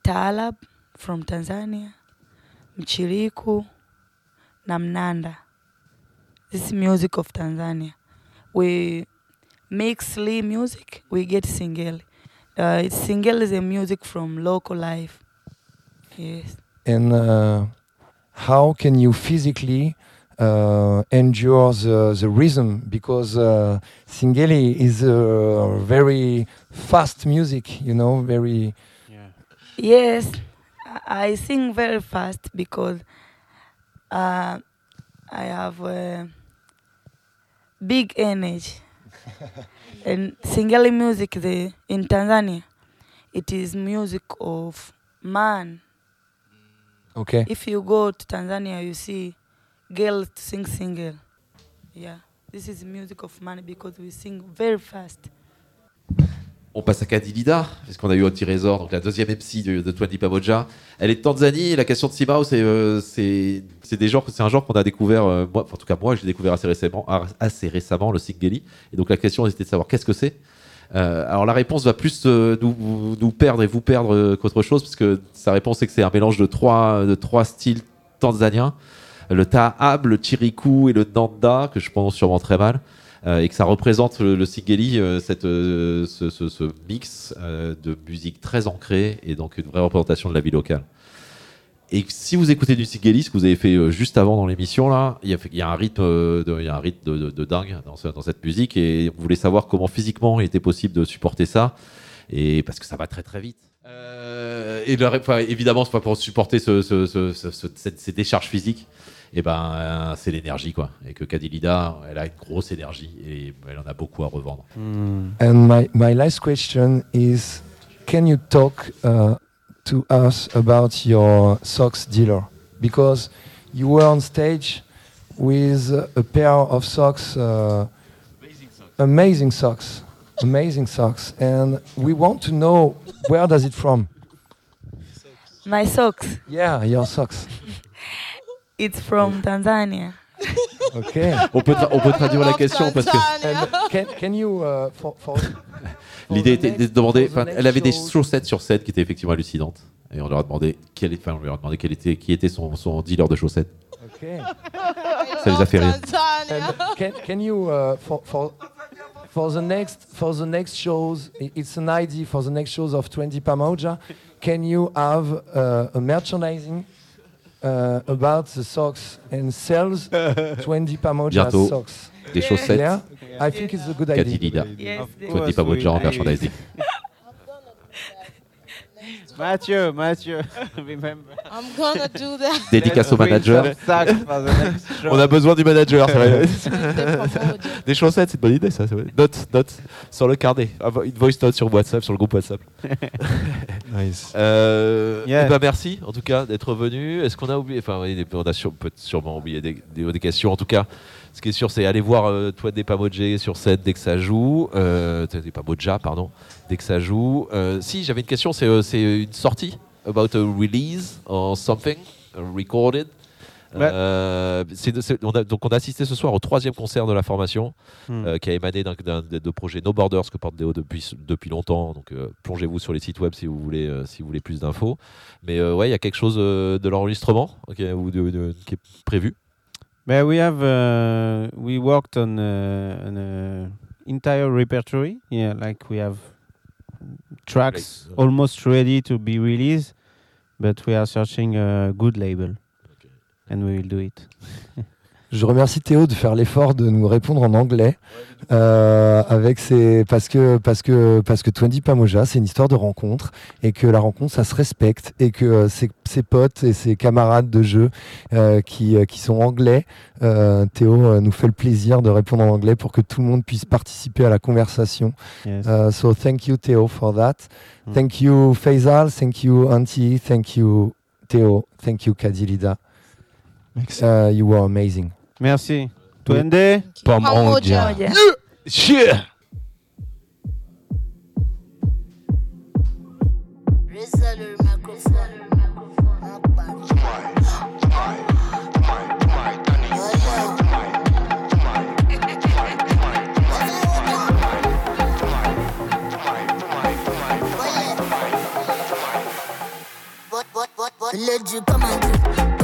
[SPEAKER 9] Taalab from Tanzania, Mchiriku, na Mnanda. This is music of Tanzania. We mix Sli music, we get Singeli. Uh, single is a music from local life. Yes.
[SPEAKER 1] And uh, how can you physically uh, endure the, the rhythm? Because uh, Singeli is uh, very fast music, you know, very.
[SPEAKER 9] Yes, I I sing very fast because uh, I have uh, big energy. (laughs) and Singali music the, in Tanzania, it is music of man.
[SPEAKER 1] Okay.
[SPEAKER 9] If you go to Tanzania, you see girls sing single. Yeah, this is music of man because we sing very fast.
[SPEAKER 2] On passe à Kadilida, puisqu'on a eu Oti Resort, donc la deuxième MC de, de Twandi Pamoja. Elle est de Tanzanie. La question de Simao, c'est euh, des un genre qu'on a découvert. euh, moi, en tout cas, moi, je l'ai découvert assez récemment, ah, assez récemment, le Singeli. Et donc la question était de savoir qu'est-ce que c'est? Euh, alors la réponse va plus euh, nous, nous perdre et vous perdre qu'autre chose, parce que sa réponse c'est que c'est un mélange de trois, de trois styles tanzaniens le Taab, le Chiriku et le Nanda, que je prononce sûrement très mal, et que ça représente le, le Singeli, euh, cette, euh, ce, mix euh, de musique très ancrée et donc une vraie représentation de la vie locale. Et si vous écoutez du Singeli, ce que vous avez fait euh, juste avant dans l'émission, là, il y, a, un rythme, euh, de, y a un rythme de, dingue dans, ce- dans cette musique, et on voulait savoir comment physiquement il était possible de supporter ça, et parce que ça va très très vite. Euh, et ré- enfin, évidemment, pas pour supporter ces décharges physiques. Et ben, euh, c'est l'énergie, quoi. Et que Kadilida, elle a une grosse énergie et elle en a beaucoup à revendre.
[SPEAKER 1] And my, my last question is Can you talk uh, to us about your socks dealer? Because you were on stage with a pair of socks, uh, amazing socks, amazing socks, and we want to know where does it from?
[SPEAKER 9] My socks.
[SPEAKER 1] Yeah, your socks.
[SPEAKER 9] It's from Tanzania.
[SPEAKER 1] Okay.
[SPEAKER 2] On peut, on peut traduire la question parce que
[SPEAKER 1] can, can you, uh, for, for, (laughs)
[SPEAKER 2] l'idée était de demander.
[SPEAKER 1] for the
[SPEAKER 2] enfin,
[SPEAKER 1] next
[SPEAKER 2] Elle avait des chaussettes sur scène qui étaient effectivement hallucinantes. Et on leur a demandé quel, est- enfin, on leur a demandé quel était, qui était son, son dealer de chaussettes.
[SPEAKER 1] Okay.
[SPEAKER 2] Ça les a fait rire.
[SPEAKER 1] And can, can you uh, for, for for the next for the next shows it's an idea for the next shows of 20 Pamoja can you have uh, a merchandising uh, about the socks and sells (laughs) 20 Pamoja
[SPEAKER 2] Bientôt,
[SPEAKER 1] socks
[SPEAKER 2] des chaussettes.
[SPEAKER 1] yeah? I think it's a good idea.
[SPEAKER 9] Yes,
[SPEAKER 2] pas genre en merchandising. (laughs)
[SPEAKER 5] Mathieu, Mathieu, (laughs) remember.
[SPEAKER 10] I'm gonna do that.
[SPEAKER 2] Dédicace au manager. (laughs)
[SPEAKER 11] On a besoin du manager, c'est vrai. (laughs) Des chaussettes, c'est une bonne idée, ça. vrai. Note, note sur le carnet. Ah, Une voice note sur WhatsApp, sur le groupe WhatsApp.
[SPEAKER 6] Nice.
[SPEAKER 11] Euh,
[SPEAKER 5] Yeah.
[SPEAKER 11] eh ben, merci en tout cas d'être venu. Est-ce qu'on a oublié Enfin, on a peut sûrement oublié des, des- des questions. En tout cas, ce qui est sûr, c'est aller voir euh, toi des Pamojé sur scène dès que ça joue. Euh, des Pamoja, pardon, dès que ça joue. Euh, si j'avais une question, c'est euh, c'est une sortie about a release or something recorded.
[SPEAKER 5] Ouais.
[SPEAKER 11] Euh, c'est de- c'est- on a, donc on a assisté ce soir au troisième concert de la formation
[SPEAKER 5] Hmm.
[SPEAKER 11] euh, qui a émané d'un deux projets No Borders que porte Déo depuis, depuis longtemps. Donc euh, plongez-vous sur les sites web si vous voulez, euh, si vous voulez plus d'infos. Mais euh, ouais, il y a quelque chose euh, de l'enregistrement ok, ou de- de- qui est prévu.
[SPEAKER 5] But we have uh, we worked on, uh, on a entire repertory. Yeah, like we have tracks
[SPEAKER 11] Like,
[SPEAKER 5] almost ready to be released, but we are searching a good label, and we will do it. (laughs)
[SPEAKER 1] Je remercie Théo de faire l'effort de nous répondre en anglais euh, avec ses parce que parce que parce que Twenty Pamoja c'est une histoire de rencontre et que la rencontre ça se respecte et que euh, ses, ses potes et ses camarades de jeu euh, qui euh, qui sont anglais euh, Théo euh, nous fait le plaisir de répondre en anglais pour que tout le monde puisse participer à la conversation.
[SPEAKER 5] Yes.
[SPEAKER 1] Uh, so thank you Théo for that.
[SPEAKER 5] Mm.
[SPEAKER 1] Thank you Faisal. Thank you Auntie. Thank you Théo. Thank you Kadilida. Uh, you were amazing.
[SPEAKER 5] Merci. Twende.
[SPEAKER 1] Pamoja.
[SPEAKER 5] Yeah.
[SPEAKER 12] Yeah.
[SPEAKER 13] Let you come and do,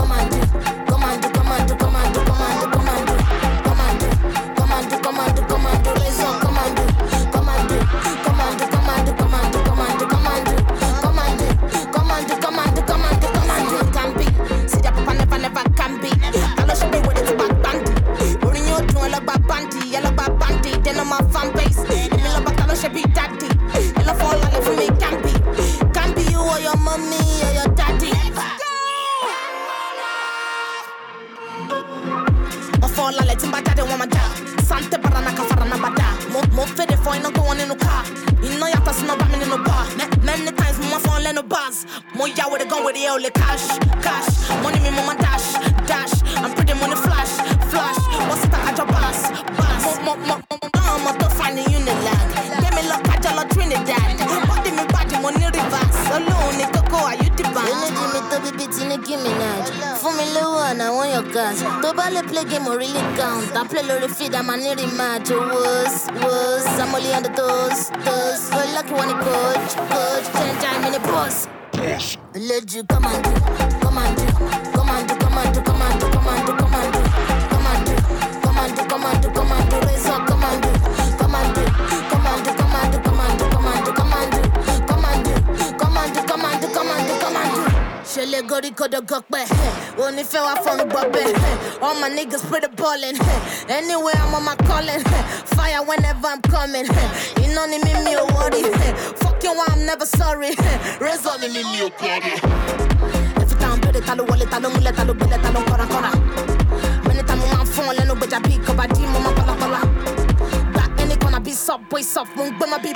[SPEAKER 13] body oh, all the cash, cash. Money me mama dash, dash. I'm pretty money flash, flash. What's that? I just pass, pass. Mo, mo, mo, mo, mo, to find the unilag. Let me look at your Trinidad. Body me body money reverse. Alone it go are you the band? Really give me to be beating a gimme nudge. For me low one, I want your gas. To ball play game or really count. I play lorry feed, I'm a nearly match. Oh, was, was, I'm only on the toes, toes. Well, lucky one coach, coach. Ten time in the post. Yes boss. Eléjì come and do come and do come and do come and do come and do come and do come and do come and do come and do come and do come and do raise up come and do come and do come and do come and do come and do come and do come and do come and do come and do come and do come and do come and do. ṣe lè gorí kodo gọpẹ onífẹ́ wa fọ́ mi gbọ́bẹ̀ all my niggas pretty ballin' anyway i'm on my calling fire whenever i'm coming iná ni mímí ò wọ́rí you want, I'm never sorry. Resolving in your body. Every time, put it, I don't wallet, I don't let, I don't bullet, I don't corner, corner. Many time, I'm phone, let no bitch, I pick up a demon, my color, color. That in corner, be soft, boy, Soft won't be my
[SPEAKER 4] be.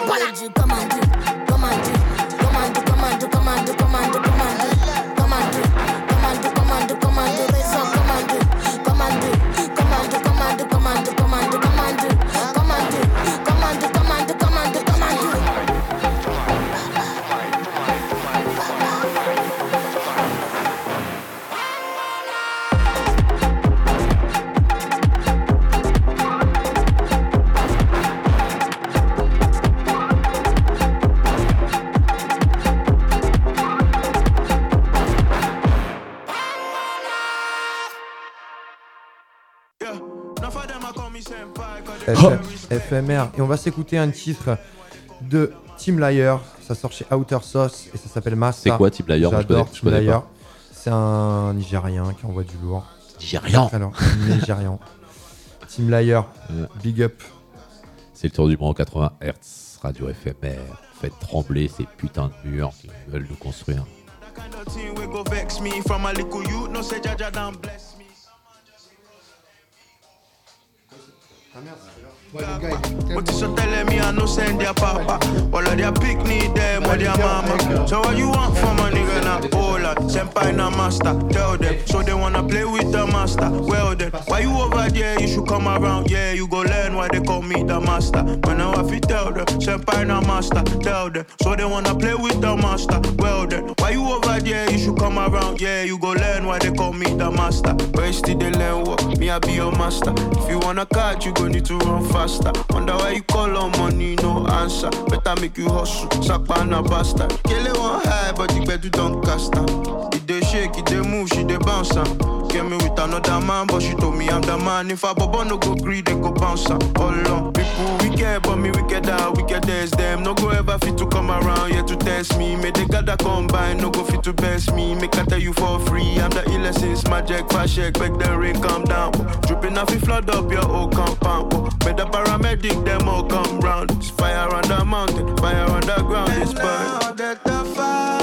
[SPEAKER 4] FMR. Et on va s'écouter un titre de Team Liar. Ça sort chez Outer Sauce et ça s'appelle Massa.
[SPEAKER 2] C'est quoi, Team Liar
[SPEAKER 4] J'adore Team Liar. C'est un Nigérien qui envoie du lourd.
[SPEAKER 2] Nigérian
[SPEAKER 4] Alors, Nigérian. (laughs) Team Liar, big up.
[SPEAKER 2] C'est le tour du monde 80 Hz, radio éphémère. Faites trembler ces putains de murs qui veulent nous construire.
[SPEAKER 14] Me me. But you so telling me I no send their papa. All of their pick need them or their mama. So what you want from a nigga now? Hold on, senpai na master. Tell them. So they wanna play with the master. Well then, why you over there? You should come around. Yeah, you go learn why they call me the master. When I have to tell them, senpai na master. Tell them. So they wanna play with the master. Well then, why you over there? You should come around. Yeah, you go learn why they call me the master. Still they learn what? Me I be your master. If you wanna catch, you go need to run faster. Wonder why you call on money, no answer. Better make you hustle, sakpa na bastard. Kele one high, but you don't cast am. It dey shake, it dey move, she dey bounce am. Get me with another man, but she told me I'm the man. If I bobo no go gree, they go bounce am. All on people wicked, but me wicked out, wicked as them. No go ever fit to come around here to test me. May they gather combine, no go fit to best me.
[SPEAKER 15] make I tell you for free. I'm the illest since jack fast check, make the rain come down. Dripping off, you flood up your whole compound. Make the paramedic, them all come round. It's fire on the mountain, fire on the ground, it's burn.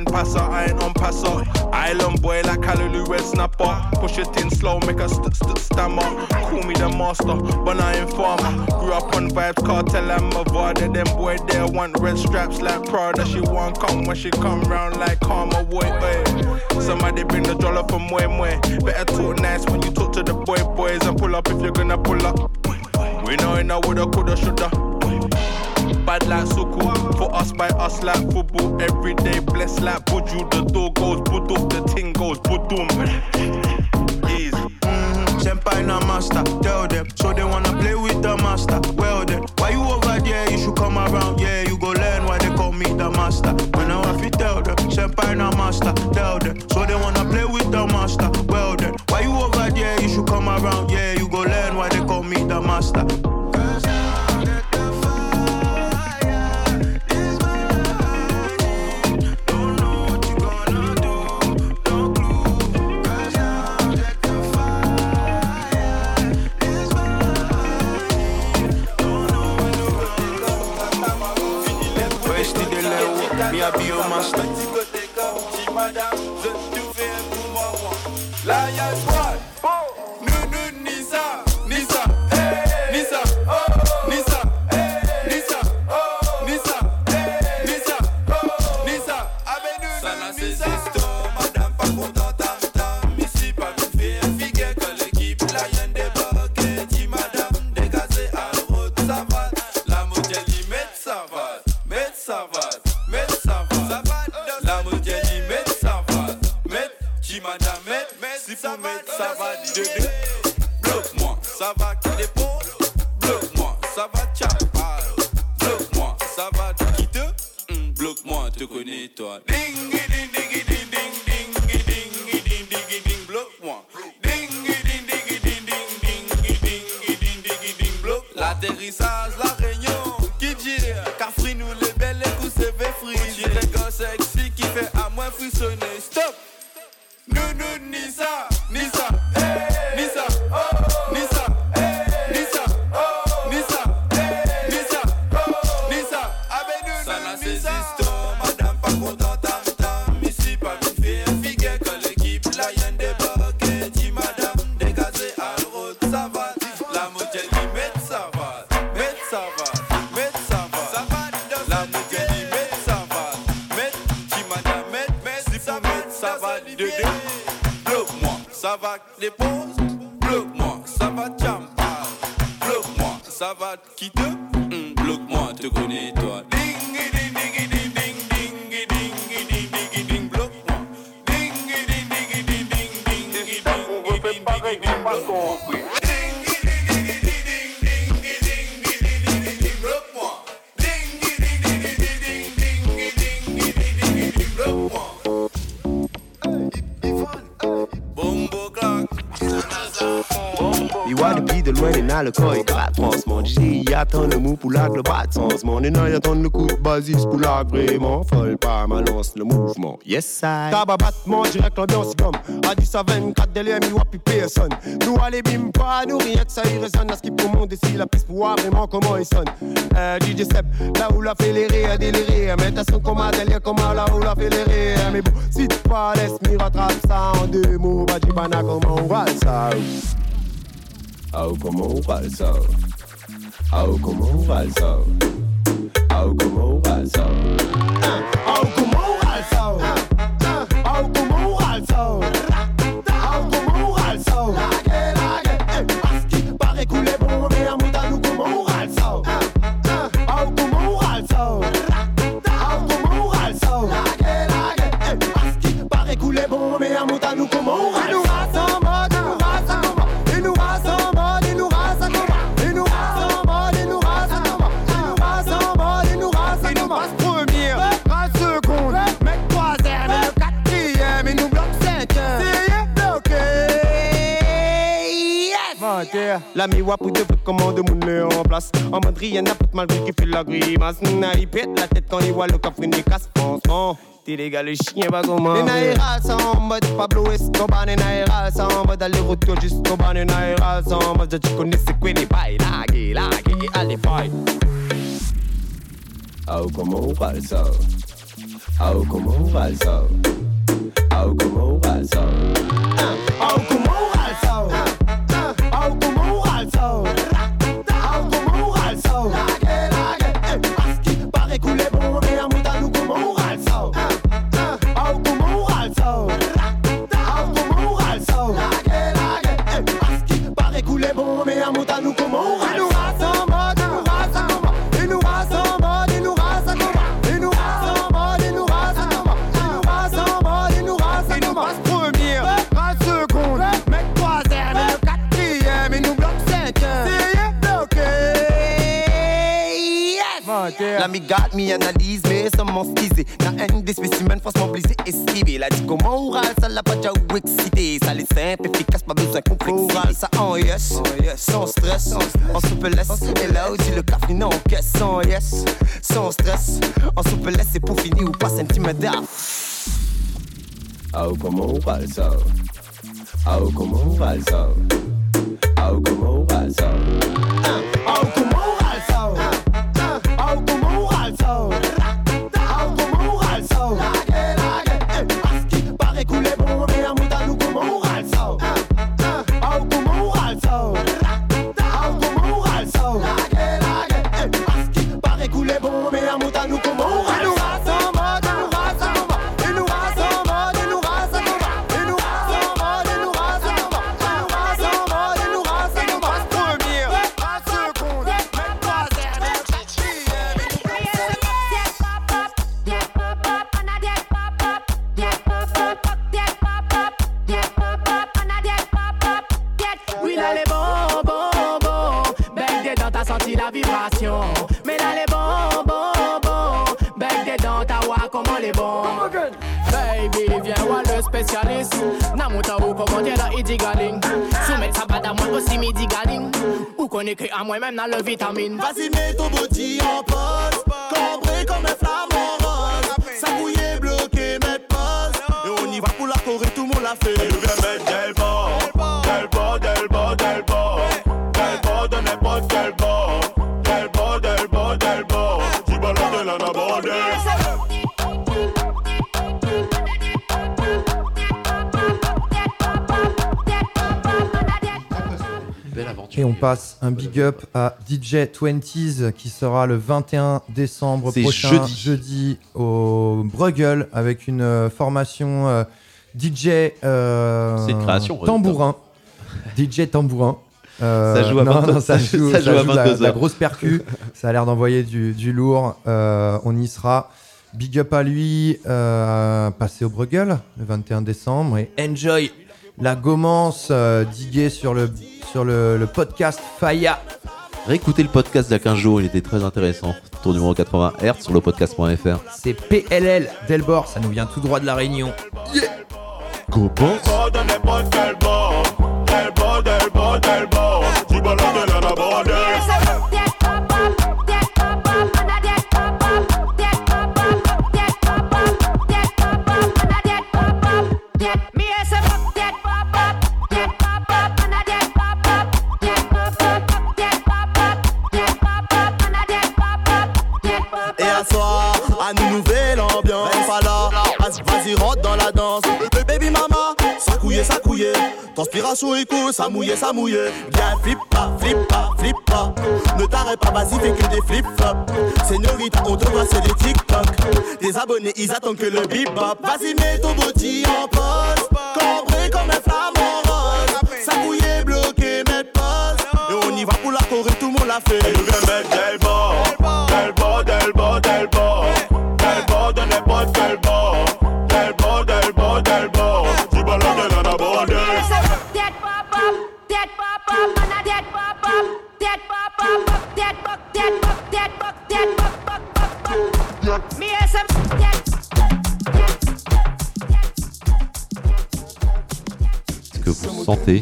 [SPEAKER 16] Ain't passer, I ain't on passer. Island boy like Hallelujah red snapper. Push it in slow, make a st- st- stammer. Call me the master, but I ain't farmer. Grew up on vibes, cartel and Mavada. Them boy there want red straps like Prada. She want come when she come round like Karma. Boy, boy. Eh. Somebody bring the dollar from Mwe Mwe. Better talk nice when you talk to the boy boys and pull up if you're gonna pull up. We know in a woulda, coulda, shoulda. Bad like Suku, for us by us like football. Every day blessed like Buju. The door goes budu, the ting goes budum.
[SPEAKER 15] Easy. Mhm, Champagne and master, tell them. So they wanna play with the master. Well then, why you over there? You should come around, yeah. You go learn why they call me the master. When I have to tell them, champagne and master, tell them. So they wanna play with the master. Well then, why you over
[SPEAKER 17] le
[SPEAKER 18] corps est gratte franchement DJ il attend le mou pour l'acte, le bas de sensement Les nains ils attendent le coup basis pour l'acte vraiment Folle. Pas ma lance le mouvement. Yes I. Tabac battement direct l'ambiance comme A 10 à 24 délai mi wapi personne. Nous allez bim pas nous rien que ça y résonne. À ce qui pour monde ici la piste pour vraiment comment il sonne. Euh, DJ Seb là où la les rires délirer. Mais t'as son comme un délire comment là où la rires. Mais bon si tu pas laisse m'y rattrape ça en deux mots pas comment on va ça Oh, como un falso. Oh, come un falso. Yeah, la miwa pour de comment de moun le en place. En mode rien n'a pas de malgré qui fait la grimace. N'a il pète la tête quand il voit le coffre une casse franchement. T'es les gars, le chien va comment naïras sont en mode Pablo Escobar, naïras sont en mode aller-retour jusqu'au bar, naïras sont en mode tu connais c'est quoi les bails, laguer, laguer, allez, bye. Ah, comment on va ça? Ah, comment on va ça? Ah, comment on ça? Ah, comment on ça? L'ami garde mi analyse, mais sans m'en skiser. N'a un des spécimens, franchement, blessé, esquivé. La dit comment oral, ça l'a pas déjà ou excité. Ça les simple, efficace, pas besoin complexité. Oral, ça en yes, sans stress, en souplesse. Et là dit le café, non, caisse, sans yes, sans stress. En souplesse, c'est pour finir ou pas intimidaire. Ah, comment on ça? Ah, comment on va ça? Ah, comment on va ça? Ah, comment Mais
[SPEAKER 19] là les bon, bon, bon. Bec dedans, t'as voir comment les bons? Baby, viens voir le spécialiste. Namuta ou comment t'es là, il dit galing. Soumettre ça pas moi aussi, midi galing. Ou connaît que à moi-même dans le vitamine.
[SPEAKER 20] Vas-y, mets ton body en pause. Cambré comme un flamant rose. Ça mouillé, bloqué, mettre pause. Et on y va pour la Corée, tout le monde l'a fait. Elle vient mettre del. Del del
[SPEAKER 1] Et on passe un big up à DJ 20s qui sera le 21 décembre prochain,
[SPEAKER 2] jeudi.
[SPEAKER 1] jeudi au Bruegel avec une euh, formation euh, DJ euh,
[SPEAKER 2] une création,
[SPEAKER 1] tambourin. DJ tambourin. Euh,
[SPEAKER 2] Ça joue à
[SPEAKER 1] non,
[SPEAKER 2] 22
[SPEAKER 1] non, ça
[SPEAKER 2] ça
[SPEAKER 1] joue,
[SPEAKER 2] joue à
[SPEAKER 1] ça joue la,
[SPEAKER 2] 22
[SPEAKER 1] de la grosse percu. ça a l'air d'envoyer du, du lourd. Euh, on y sera. Big up à lui, euh, passé au Bruegel le 21 décembre et enjoy la gommance euh, diguée sur le, sur le, le podcast Faya.
[SPEAKER 2] Réécoutez le podcast d'il y a 15 jours, il était très intéressant. Tour numéro 80 Hz sur le podcast.fr.
[SPEAKER 1] C'est PLL Delbord, ça nous vient tout droit de la Réunion.
[SPEAKER 2] Go pense
[SPEAKER 20] vas-y, rentre dans la danse. Baby mama, ça couillait, ça couillait. Transpiration écho, ça mouillait, ça mouillait. Viens, flip pas, flip pas, flip pas. Ne t'arrête pas, vas-y, fais que des flip flops. Señorita, on te voit sur des TikTok. Tes abonnés, ils attendent que le bebop. Vas-y, mets ton body en pause. Cambré comme un flamant rose. Ça couillait, bloqué, mettre pause. Et on y va pour la Corée, tout le monde l'a fait. Et nous viens mettre del bord. Del bord, del bord, del
[SPEAKER 2] sentez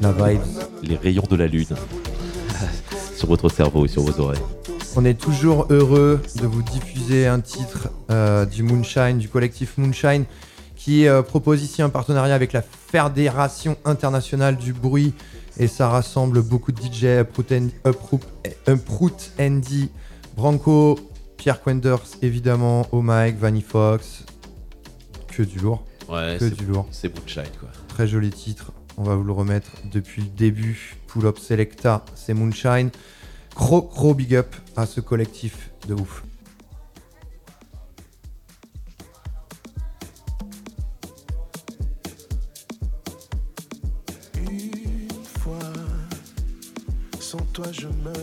[SPEAKER 1] La vibe.
[SPEAKER 11] Les rayons de la lune (laughs) sur votre cerveau et sur vos oreilles.
[SPEAKER 1] On est toujours heureux de vous diffuser un titre euh, du Moonshine, du collectif Moonshine, qui euh, propose ici un partenariat avec la Fédération internationale du bruit. Et ça rassemble beaucoup de DJ, Uproot and- Uproot- Uproot Andy, Branco, Pierre Quenders, évidemment, Oh Mike, Vanny Fox. Que du lourd.
[SPEAKER 11] Ouais,
[SPEAKER 1] que
[SPEAKER 11] c'est-
[SPEAKER 1] du lourd.
[SPEAKER 11] c'est Moonshine, quoi.
[SPEAKER 1] Très joli titre. On va vous le remettre depuis le début. Pull Up Selecta, c'est Moonshine. Gros, gros big up à ce collectif de ouf.
[SPEAKER 21] Une fois, sans toi je meurs.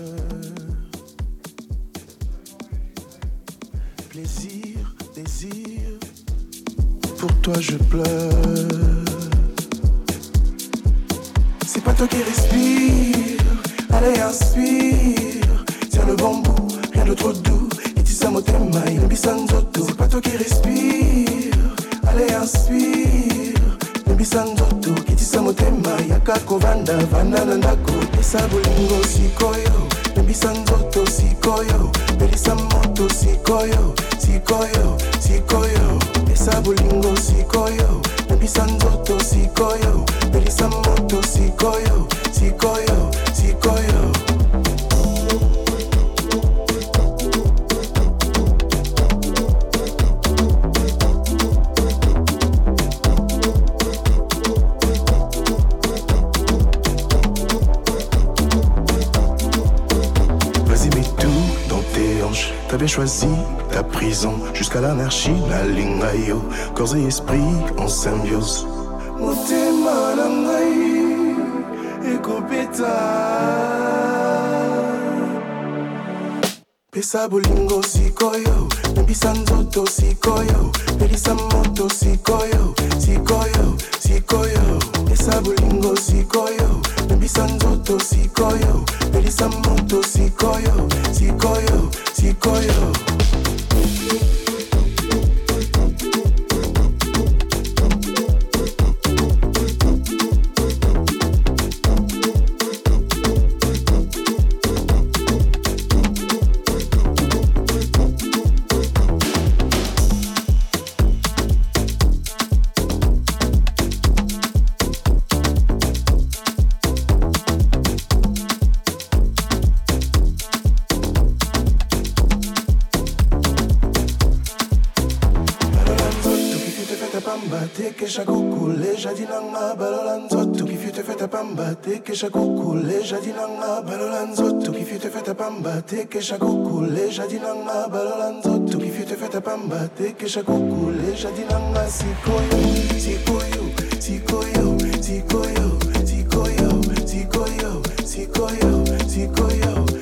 [SPEAKER 21] Plaisir, désir, pour toi je pleure. Pas toi qui respire, allez inspire. Tiens le bambou, rien de trop doux. Sais motema, il bisanzoto. C'est pas toi qui respire, allez inspire. Bisanzoto, kitisa motema yaka kovanda vanda na ndako pesa bolingo sikoyo. Nebisa nzoto sikoyo. Pelisa moto sikoyo. Sikoyo sikoyo. Pesa bolingo sikoyo nebisa nzoto sikoyo pelisa moto sikoyo sikoyo sikoyo Vas-y, mets tout dans tes hanches. T'as bien choisi ta prison. Jusqu'à l'anarchie, la ligne aïe, Corps et esprit en symbiose. Motema pesa bolingo sikoyo nzoto sikoyo pelisa moto sikoyo sikoyo sikoyo pesa bolingo sikoyo nzoto sikoyo pelisa moto sikoyo sikoyo Thank you. Tekesha kukule jadi nanga balola nzoto kifi te feta pamba tekesha kukule jadi nanga balola nzoto kifi te feta pamba tekesha kukule jadi nanga sikoyo sikoyo sikoyo sikoyo sikoyo sikoyo sikoyo sikoyo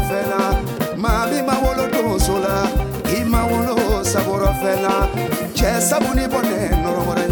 [SPEAKER 22] saborofela mami mawolo donso la i mawolo saborofela cɛ sabu ni bɔnɛ
[SPEAKER 23] nɔrɔwɛrɛ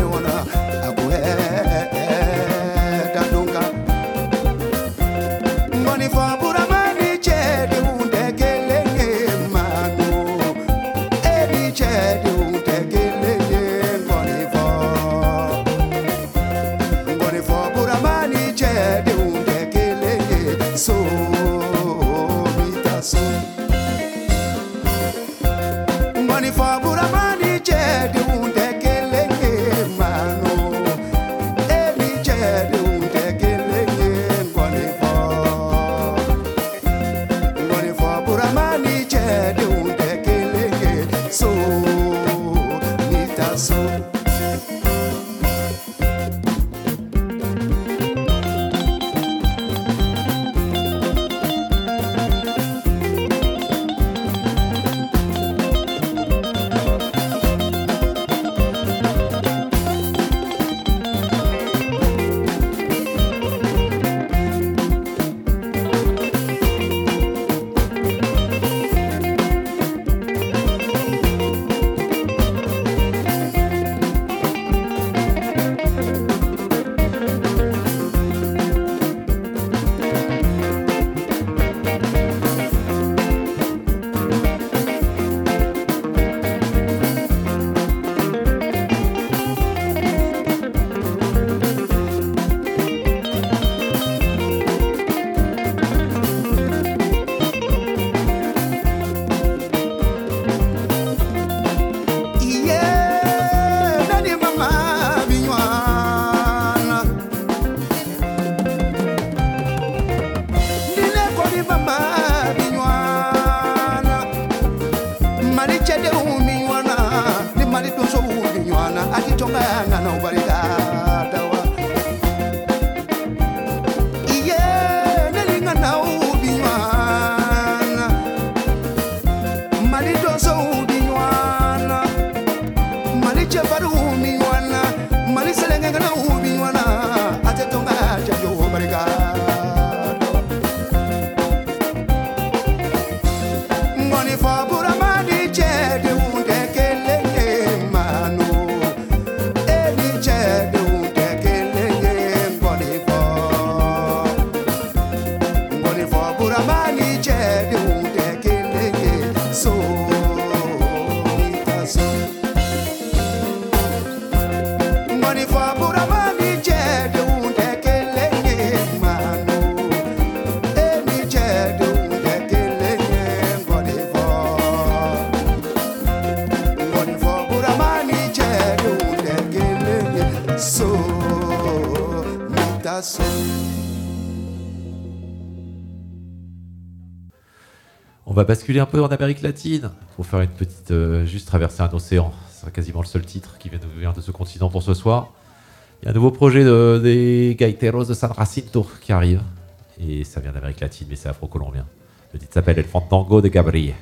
[SPEAKER 23] basculer un peu en Amérique latine pour faire une petite. Euh, juste traverser un océan. C'est quasiment le seul titre qui vient de, venir de ce continent pour ce soir. Il y a un nouveau projet de, des Gaiteros de San Jacinto qui arrive. Et ça vient d'Amérique latine, mais c'est afro-colombien. Le titre s'appelle El Fandango de Gabriel.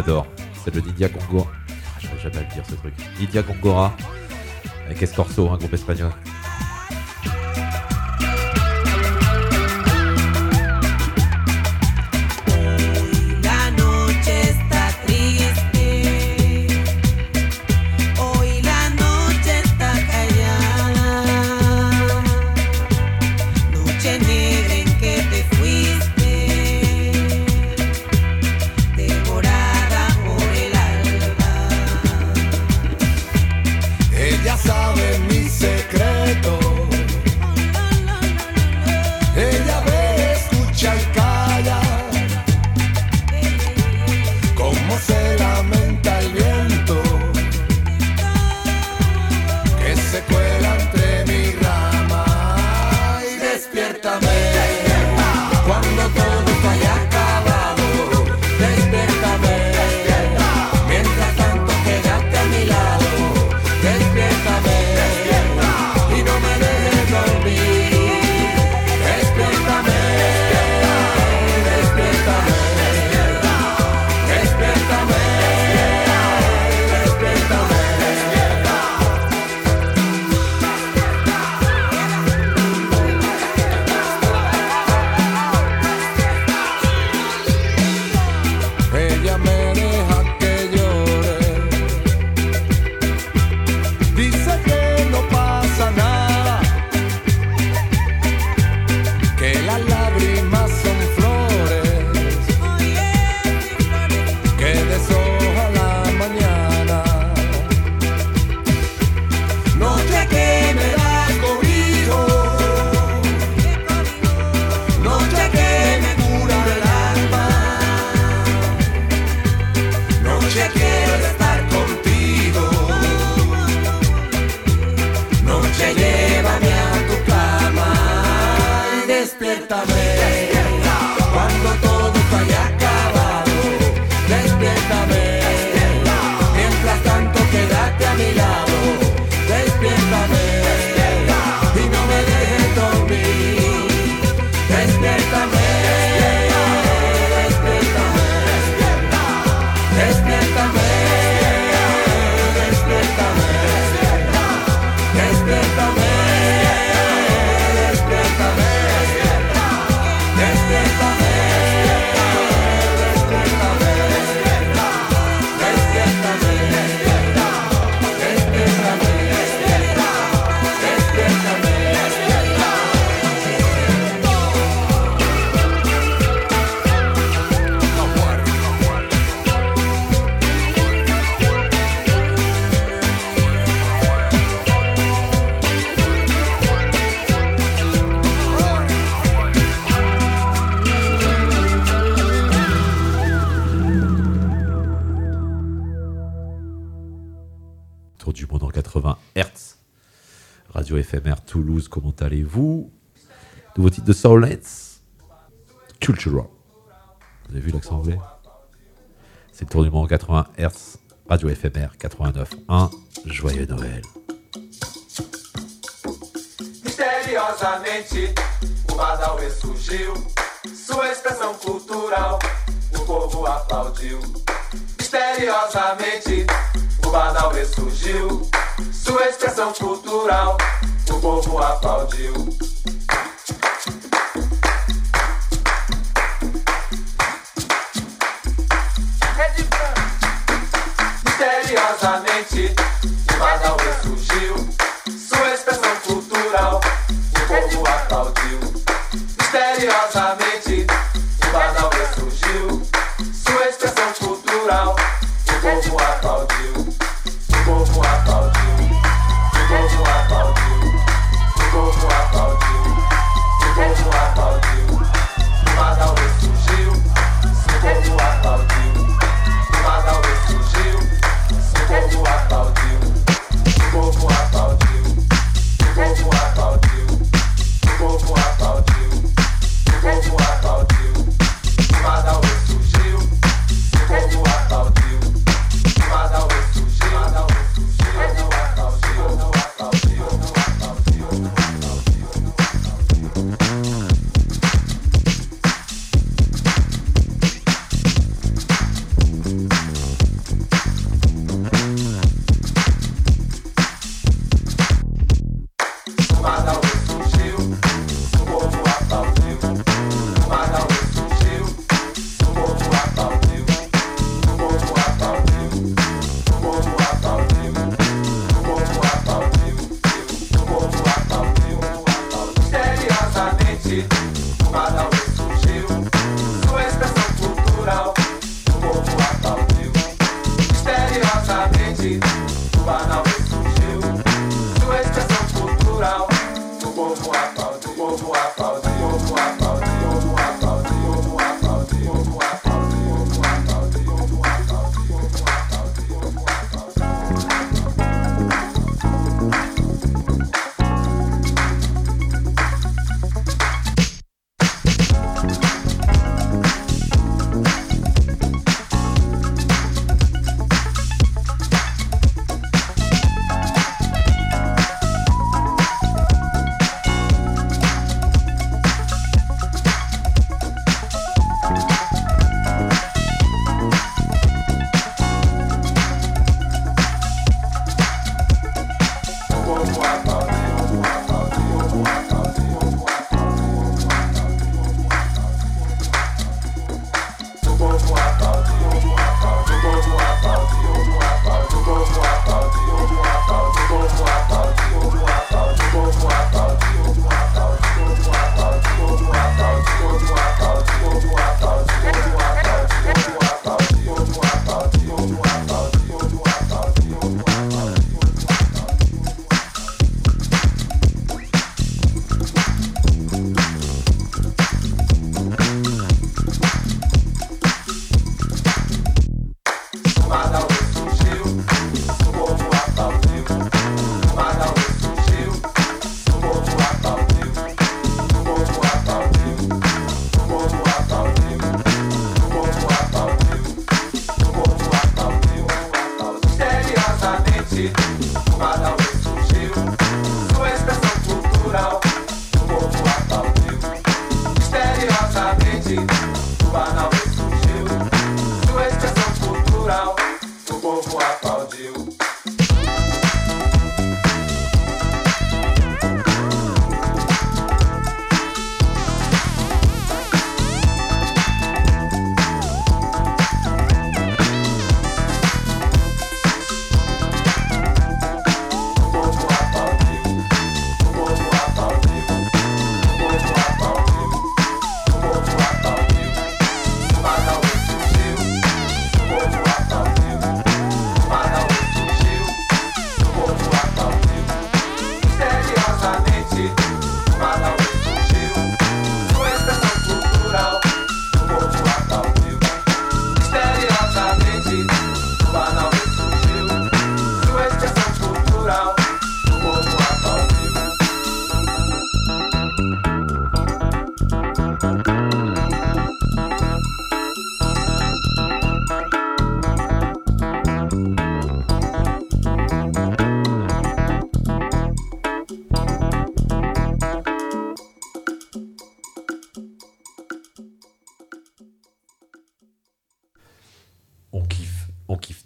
[SPEAKER 2] adore. C'est le Nidia Gongora. Ah, J'arrive jamais à le dire ce truc. Nidia Gongora avec Escorso, un groupe espagnol. Toulouse, comment allez-vous? Nouveau titre de Soulmates. Cultural. Vous avez vu l'accent anglais? C'est le tour du monde en 80 Hertz. Radio FMR 89.1. Joyeux Noël.
[SPEAKER 24] Misteriosamente, o Badawi surgiu. Sua expressão cultural, o povo aplaudiu. Misteriosamente, o Badawi surgiu. Sua expressão cultural, o povo aplaudiu. Misteriosamente, o Badawi surgiu. Sua expressão cultural, o povo aplaudiu. Misteriosamente, o Badawi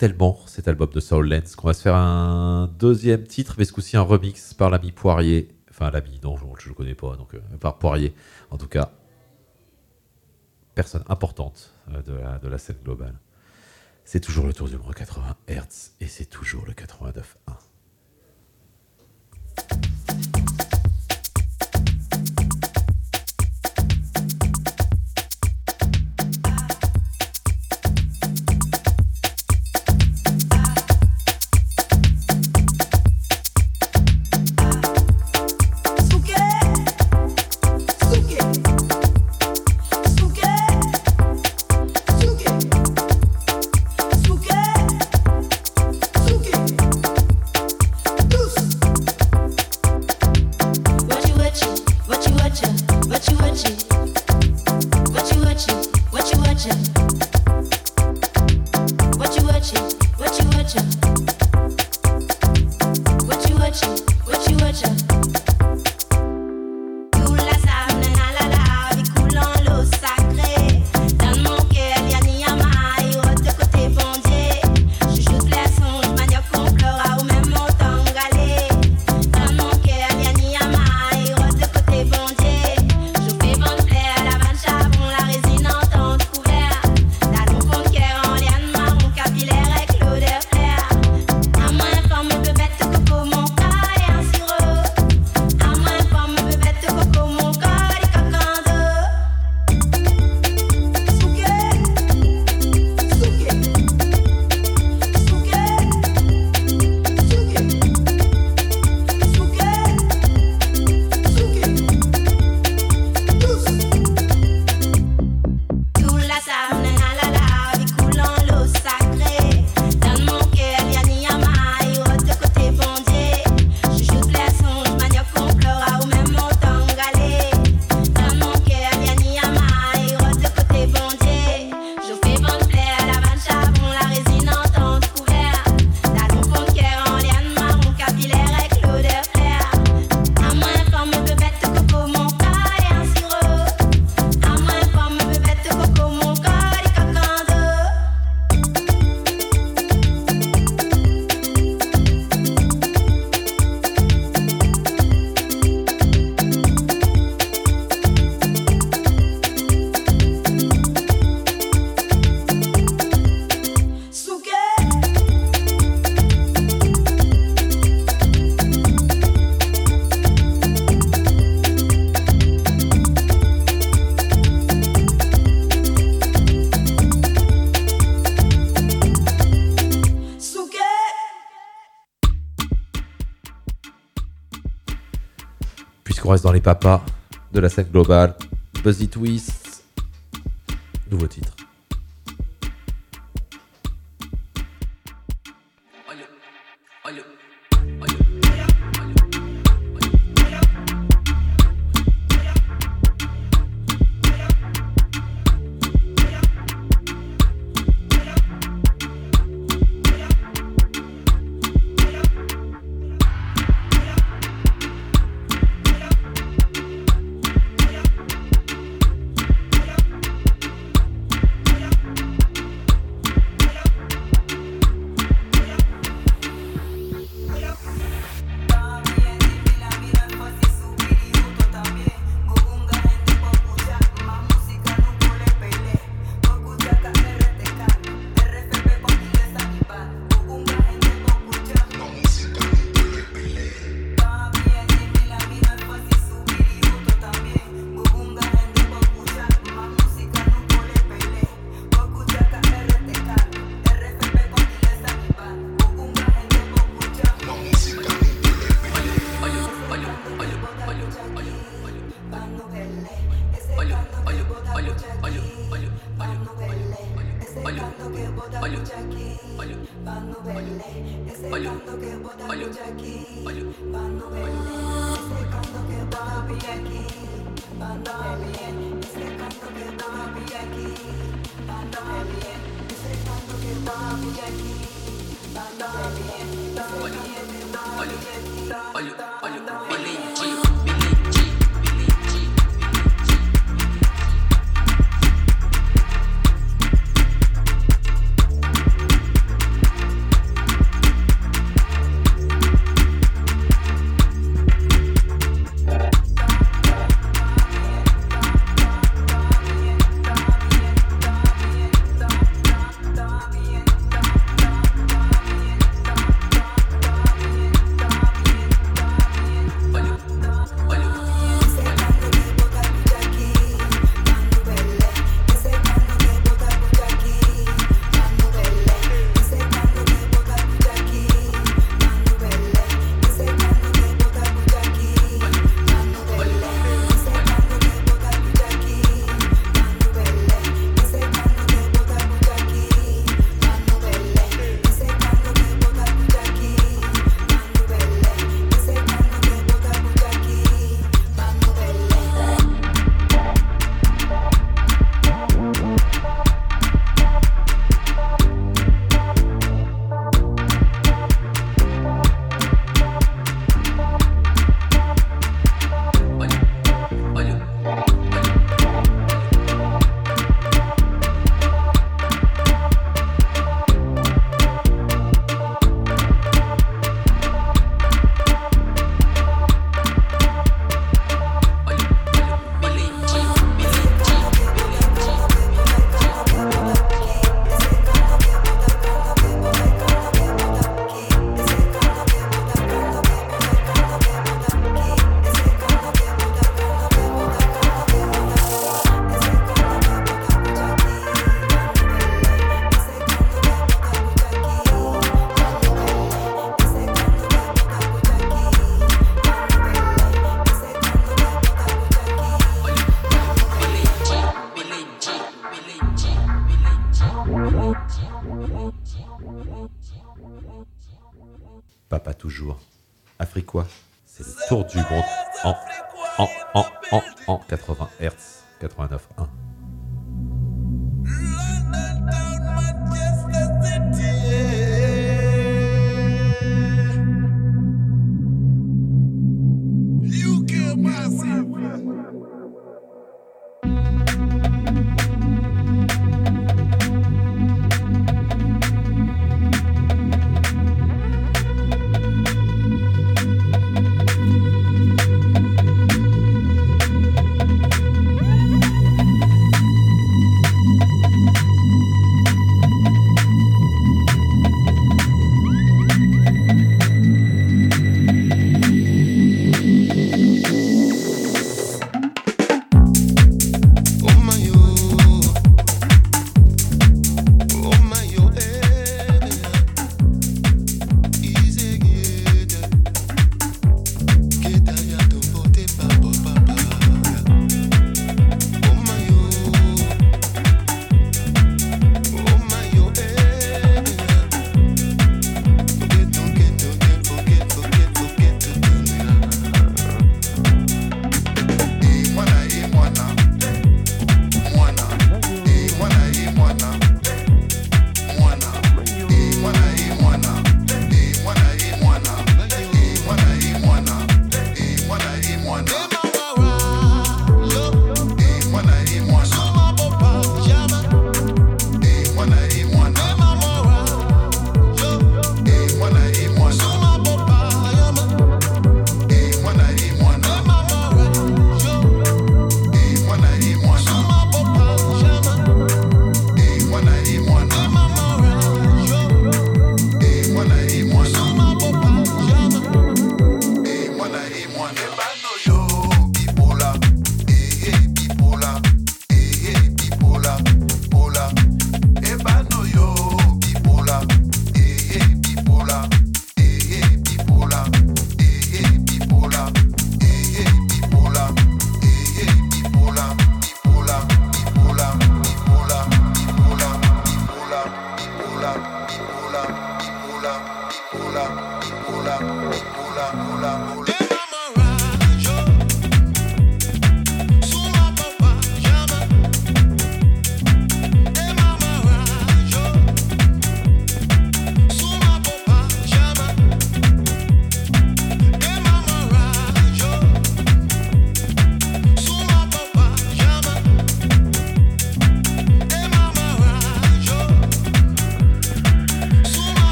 [SPEAKER 25] tellement cet album de Soul Lens qu'on va se faire un deuxième titre, mais ce coup-ci un remix par l'ami Poirier. Enfin, l'ami, non, je ne le connais pas, donc euh, par Poirier, en tout cas. Personne importante euh, de, la, de la scène globale. C'est toujours le tour du numéro 80 Hertz et c'est toujours le 89.1.
[SPEAKER 2] les
[SPEAKER 25] papas de la scène globale. Buzzy Twist,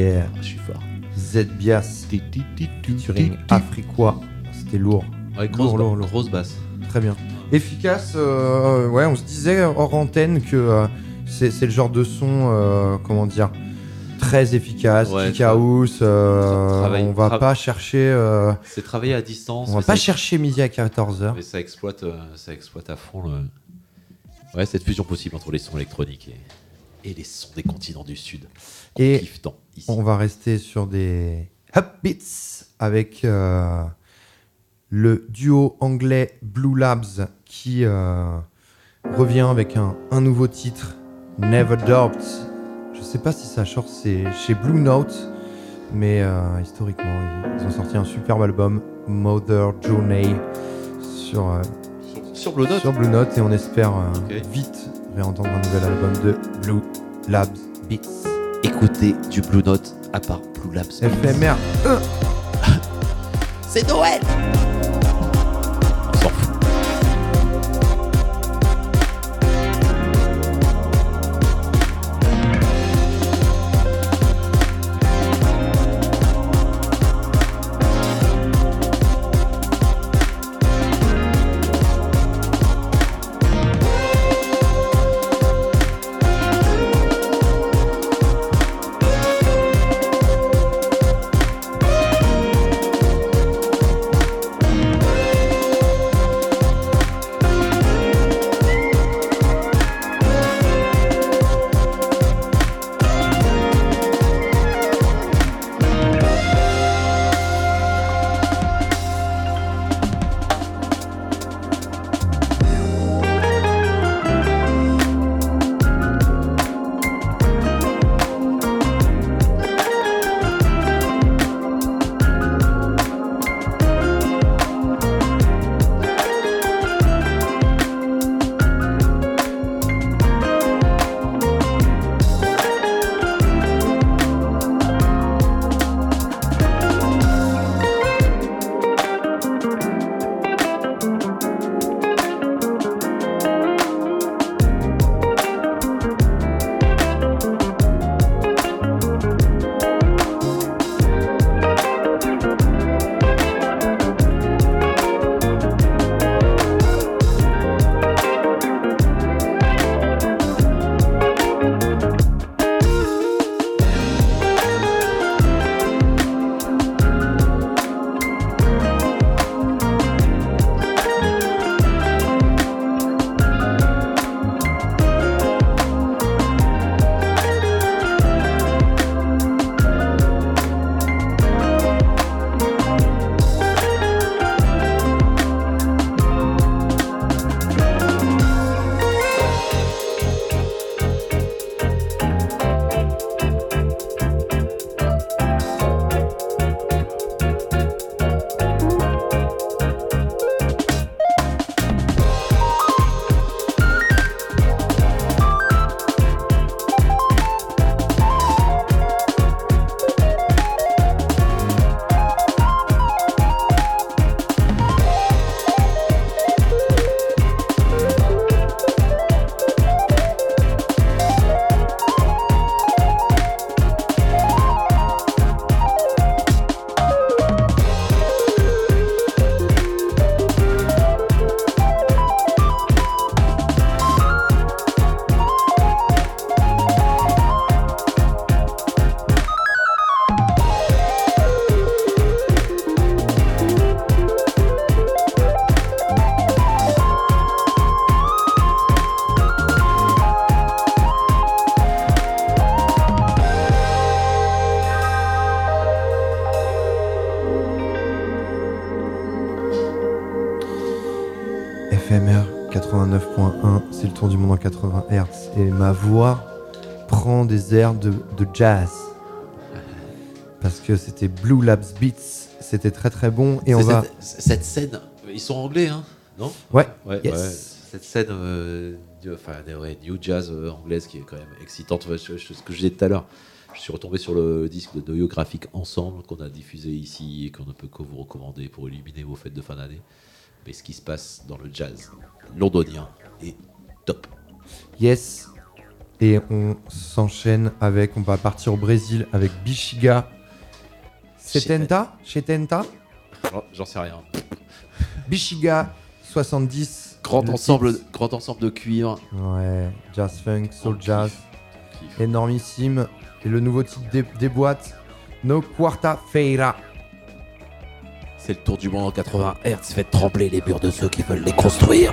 [SPEAKER 1] Yeah.
[SPEAKER 2] Je suis fort.
[SPEAKER 1] Z Bias featuring Afriqua. C'était lourd.
[SPEAKER 2] Ouais, grosse
[SPEAKER 1] lourd,
[SPEAKER 2] grosse basse.
[SPEAKER 1] Très bien. Efficace, euh, ouais, on se disait hors antenne que euh, c'est c'est le genre de son, euh, comment dire, très efficace,
[SPEAKER 2] Ouais,
[SPEAKER 1] house. euh,
[SPEAKER 2] travaille-
[SPEAKER 1] on va
[SPEAKER 2] tra-
[SPEAKER 1] pas chercher. euh,
[SPEAKER 2] C'est travaillé à distance.
[SPEAKER 1] on va pas chercher midi à 14h.
[SPEAKER 2] Mais ça exploite, euh, ça exploite à fond le... ouais, cette fusion possible entre les sons électroniques et, et les sons des continents du Sud. On
[SPEAKER 1] Et
[SPEAKER 2] kiffe tant, ici.
[SPEAKER 1] on va rester sur des upbeats avec euh, le duo anglais Blue Labs qui euh, revient avec un, un nouveau titre, Never Doubt. Je sais pas si ça sort chez Blue Note, mais euh, historiquement, ils, ont sorti un superbe album, Mother Journey, sur,
[SPEAKER 2] sur Blue Note
[SPEAKER 1] sur Blue Note, et on espère vite réentendre un nouvel album de Blue Labs Beats.
[SPEAKER 2] Écoutez du Blue Note à part Blue Labs.
[SPEAKER 1] FMR. Euh. (laughs)
[SPEAKER 2] C'est Noël
[SPEAKER 1] voix prend des airs de, de jazz. Parce que c'était Blue Labs Beats, c'était très très bon. Et on va.
[SPEAKER 2] cette, scène, ils sont anglais, hein Non?
[SPEAKER 1] Ouais,
[SPEAKER 2] Ouais,
[SPEAKER 1] yes.
[SPEAKER 2] ouais. Cette scène, euh, de- enfin, ouais, new jazz euh, anglaise qui est quand même excitante. Je- je- ce que je disais tout à l'heure, je suis retombé sur le disque de Noyo Graphique Ensemble qu'on a diffusé ici et qu'on ne peut que vous recommander pour illuminer vos fêtes de fin d'année. Mais ce qui se passe dans le jazz londonien est top.
[SPEAKER 1] Yes. Et on s'enchaîne avec, on va partir au Brésil avec Bichiga Setenta Chetenta
[SPEAKER 2] J'en- J'en sais rien.
[SPEAKER 1] Bishiga 70.
[SPEAKER 2] Grand
[SPEAKER 1] le
[SPEAKER 2] ensemble, grand ensemble de cuivre.
[SPEAKER 1] Ouais, jazz funk, soul jazz. Énormissime. Et le nouveau titre des, des boîtes, No Quarta Feira.
[SPEAKER 2] C'est le tour du monde en 80 Hz. Faites trembler les murs de ceux qui veulent les construire.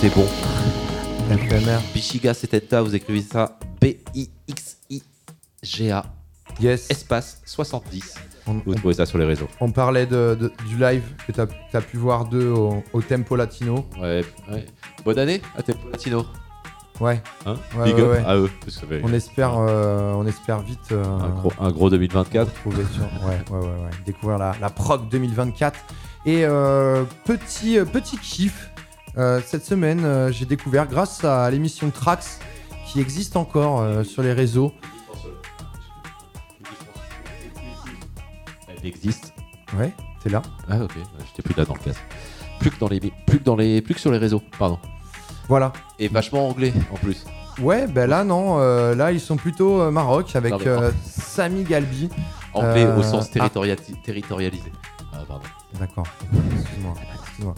[SPEAKER 2] C'est bon
[SPEAKER 1] FMR.
[SPEAKER 2] Bichiga Setenta, vous écrivez ça B-I-X-I-G-A.
[SPEAKER 1] Yes.
[SPEAKER 2] Espace 70.
[SPEAKER 1] On-
[SPEAKER 2] Vous trouvez ça sur les réseaux.
[SPEAKER 1] On parlait de, de- du live que tu as, pu voir d'eux au, au Tempo Latino.
[SPEAKER 2] Ouais, ouais. Bonne année à Tempo Latino.
[SPEAKER 1] Ouais.
[SPEAKER 2] Hein
[SPEAKER 1] Ouais,
[SPEAKER 2] Big
[SPEAKER 1] ouais,
[SPEAKER 2] up
[SPEAKER 1] ouais.
[SPEAKER 2] à eux. fait-
[SPEAKER 1] On espère, euh, on espère vite. euh,
[SPEAKER 2] Un gros, un gros 2024.
[SPEAKER 1] trouver sur- ouais, ouais, ouais, ouais. Découvrir la, la prog 2024. Et euh, petit, petit kiff, euh, cette semaine, euh, j'ai découvert grâce à l'émission Trax qui existe encore euh, sur les réseaux.
[SPEAKER 2] Elle existe.
[SPEAKER 1] Ouais, t'es là.
[SPEAKER 2] Ah ok, j'étais plus là dans le casque. Plus que dans les, plus que dans les, plus que sur les réseaux, pardon.
[SPEAKER 1] Voilà.
[SPEAKER 2] Et vachement anglais en plus.
[SPEAKER 1] Ouais, ben là non, là ils sont plutôt Maroc avec
[SPEAKER 2] Non, mais-
[SPEAKER 1] Sami Galbi.
[SPEAKER 2] Anglais au sens
[SPEAKER 1] ah,
[SPEAKER 2] territoria- territorialisé. Ah pardon.
[SPEAKER 1] D'accord. Excuse-moi. excuse-moi.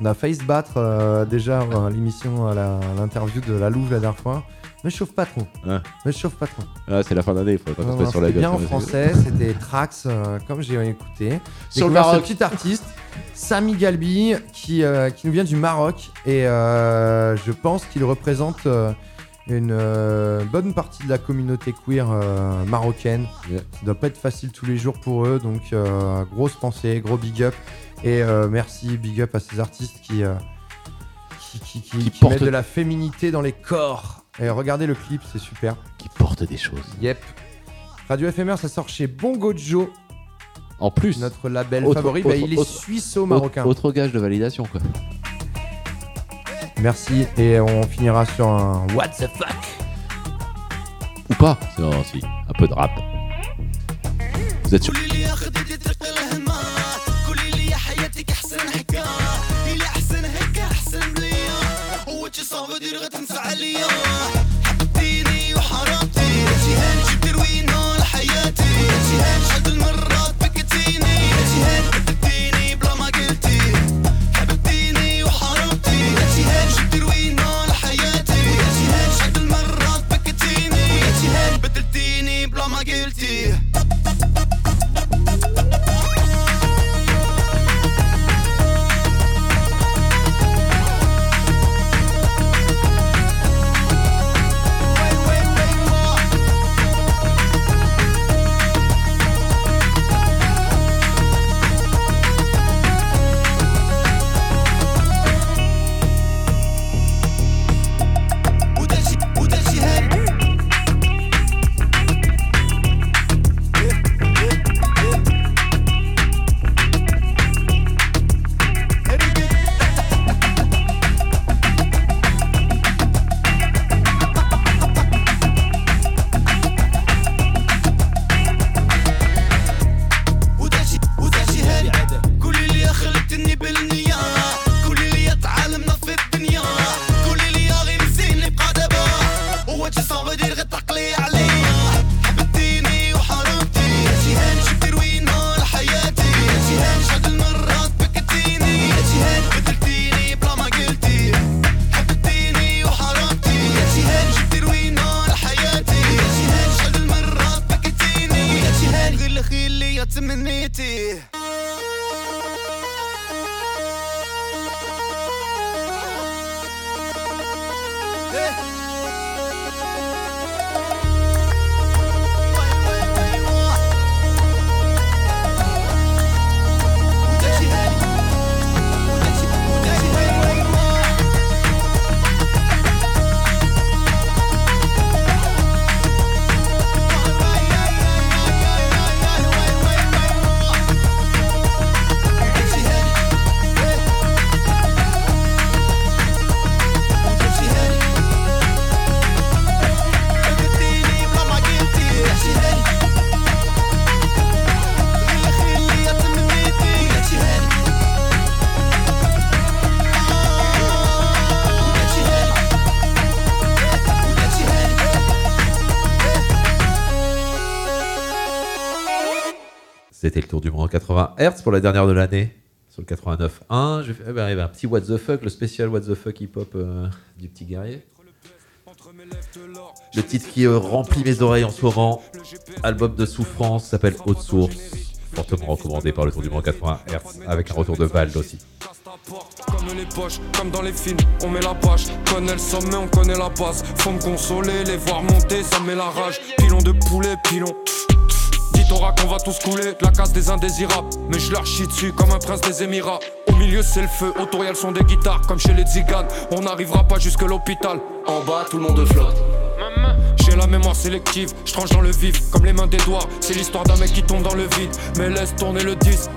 [SPEAKER 1] On a failli se battre euh, déjà à l'émission, à la- à l'interview de la Louve la dernière fois. Me chauffe pas trop.
[SPEAKER 2] Ouais.
[SPEAKER 1] Me chauffe pas trop.
[SPEAKER 2] Ah, c'est la fin d'année, il faudrait pas qu'on
[SPEAKER 1] Non,
[SPEAKER 2] se
[SPEAKER 1] non,
[SPEAKER 2] sur la
[SPEAKER 1] c'était
[SPEAKER 2] gueule.
[SPEAKER 1] bien en français, (laughs) c'était Trax, euh, comme j'ai écouté.
[SPEAKER 2] Sur le
[SPEAKER 1] Découvert
[SPEAKER 2] Maroc.
[SPEAKER 1] ce petit artiste, Sami Galbi, qui, euh, qui nous vient du Maroc. Et euh, je pense qu'il représente euh, une euh, bonne partie de la communauté queer euh, marocaine.
[SPEAKER 2] Yeah.
[SPEAKER 1] Ça doit pas être facile tous les jours pour eux, donc euh, grosse pensée, gros big up. Et euh, merci, big up à ces artistes qui, euh, qui, qui, qui-
[SPEAKER 2] Qui
[SPEAKER 1] qui
[SPEAKER 2] portent-
[SPEAKER 1] mettent de la féminité dans les corps. Et regardez le clip, c'est super.
[SPEAKER 2] Qui portent des choses.
[SPEAKER 1] Yep. Radio FMR, ça sort chez Bongo Joe.
[SPEAKER 2] En plus.
[SPEAKER 1] Notre label
[SPEAKER 2] Autre-
[SPEAKER 1] favori, bah,
[SPEAKER 2] autre-
[SPEAKER 1] il est suisse-marocain.
[SPEAKER 2] Autre, autre gage de validation quoi.
[SPEAKER 1] Merci. Et on finira sur un What the fuck
[SPEAKER 2] Ou pas Non, si, un peu de rap. Vous êtes sûr?
[SPEAKER 26] حكي صعب دير تنسى عليا. حبيتيني وحرمتيني نسيهان جبت روينها لحياتي. نسيهان شد المرات بكتيني نسيهان
[SPEAKER 2] C'était le tour du monde en 80 Hz pour la dernière de l'année. Sur le 89.1, je vais un petit What the fuck, le spécial What the fuck hip-hop euh, du petit guerrier. Le titre qui euh, remplit mes oreilles en ce album de souffrance, s'appelle Haute Source, fortement recommandé par le tour du monde 80 Hz, avec un retour de Vald aussi.
[SPEAKER 24] Comme les poches, comme dans les films, on met la le sommet, on connaît la. Faut me consoler, les voir monter, ça met la rage. Pilon de poulet, pilon. T'auras qu'on va tous couler, la casse des indésirables. Mais je leur chie dessus comme un prince des Émirats. Au milieu, c'est le feu, autour y'a le son des guitares, comme chez les Tziganes. On n'arrivera pas jusque l'hôpital.
[SPEAKER 27] En bas, tout le monde flotte.
[SPEAKER 24] J'ai la mémoire sélective, je tranche dans le vif, comme les mains d'Edouard. C'est l'histoire d'un mec qui tombe dans le vide, mais laisse tourner le disque.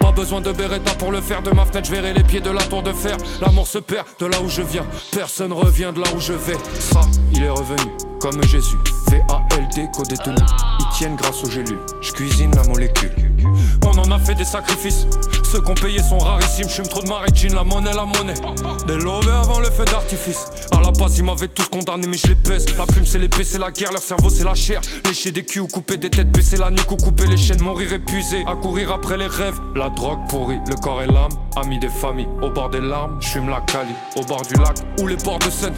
[SPEAKER 24] Pas besoin de Beretta pour le faire, de ma fenêtre je verrai les pieds de la tour de fer. L'amour se perd de là où je viens, personne revient de là où je vais. Ça, il est revenu, comme Jésus. V-A-L-D, code détenu. Ils tiennent grâce au gélu, je cuisine la molécule. On en a fait des sacrifices, ceux qu'on payé sont rarissimes. J'fume trop de maritine, la monnaie, la monnaie. Des lovés avant le feu d'artifice. À la base, ils m'avaient tous condamné, mais je les pèse. La plume, c'est l'épée, c'est la guerre, leur cerveau, c'est la chair. Lécher des culs ou couper des têtes, baisser la nuque ou couper les chaînes, mourir épuisé. À courir après les rêves, la drogue pourrie, le corps et l'âme. Amis des familles, au bord des larmes, j'fume la cali, au bord du lac ou les ports de Seine?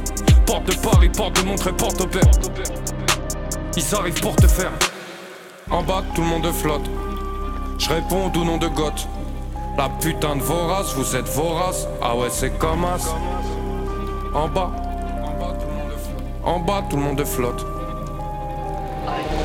[SPEAKER 24] Porte de Paris, porte de Montreux, porte au père. Ils arrivent pour te faire. En bas, tout le monde flotte. Je réponds au nom de Goth. La putain de vorace, vous êtes vorace. Ah ouais, c'est comme as. En bas. En bas, tout le monde flotte.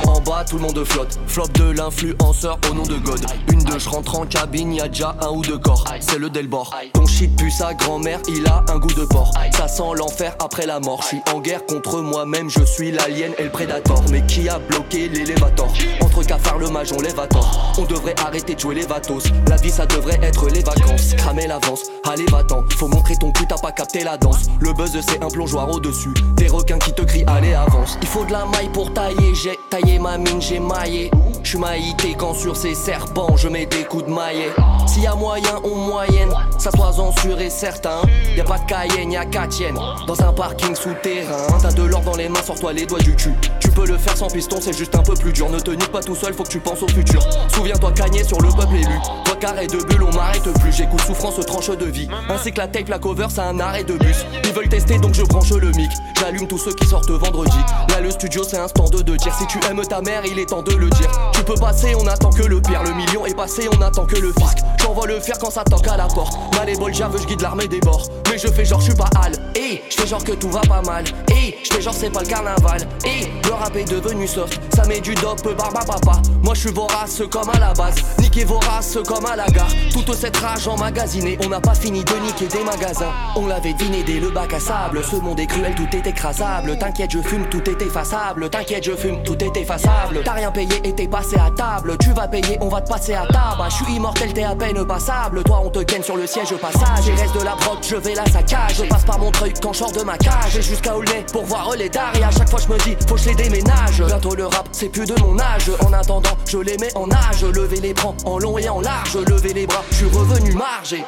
[SPEAKER 27] En bas, tout le monde flotte. Flop de l'influenceur au nom de God. Une de je rentre en cabine, y a déjà un ou deux corps. C'est le Delbord. Ton shit pue sa grand-mère, il a un goût de porc. Ça sent l'enfer après la mort. Je suis en guerre contre moi-même, je suis l'alien et le prédateur. Mais qui a bloqué l'élévateur Entre cafard le mage, on lève à tort. On devrait arrêter de jouer les vatos. La vie, ça devrait être les vacances. Cramer l'avance, allez va-t'en. Faut montrer ton cul, t'as pas capté la danse. Le buzz, c'est un plongeoir au-dessus. Des requins qui te crient, allez avance. Il faut de la maille pour tailler, j'ai taillé ma mine, j'ai maillé. J'suis maïté quand sur ces serpents, je mets des coups de maillet. S'il y a moyen, on moyenne, ça en sûr et certain. Y a pas de Cayenne, y a Catienne. Dans un parking souterrain, t'as de l'or dans les mains, sors-toi les doigts du cul. Tu peux le faire sans piston, c'est juste un peu plus dur. Ne te nuque pas tout seul, faut que tu penses au futur. Souviens-toi cagner sur le peuple élu. Toi carré de bulle, on m'arrête plus. J'écoute souffrance, tranche de vie. Ainsi que la tape, la cover, c'est un arrêt de bus. Ils veulent tester, donc je branche le mic. J'allume tous ceux qui sortent vendredi. Là, le studio, c'est un stand de dire. Si tu aimes ta mère, il est temps de le dire. Tu peux passer, on attend que le pire. Le million est passé, on attend que le fisc. J'envoie le faire quand ça toque à la porte. Mal et bol, j'avoue, je guide l'armée des bords. Mais je fais genre, je suis pas hal. Et je fais genre que tout va pas mal. Et je fais genre, c'est pas le carnaval. Et le rap est devenu soft. Ça met du dope, barba papa. Moi, je suis vorace comme à la base. Niquer vorace comme à la gare. Toute cette rage emmagasinée. On n'a pas fini de niquer des magasins. On l'avait deviné dès le bac à sable. Ce monde est cruel, tout est écrasable. T'inquiète, je fume, tout est effaçable. T'inquiète, je fume, tout est effaçable. T'as rien payé et t'es passé à table. Tu vas payer, on va te passer à table. Je suis immortel, t'es à peine passable. Toi, on te ken sur le siège passage. Il reste de la prod, je vais la saccage. Je passe par mon truc quand je de ma cage. Et jusqu'à Aulnay pour voir les dards. Et à chaque fois, je me dis, faut que je les déménage. Bientôt le rap, c'est plus de mon âge. En attendant, je les mets en âge. Lever les bras en long et en large. Lever les bras, je suis revenu marger.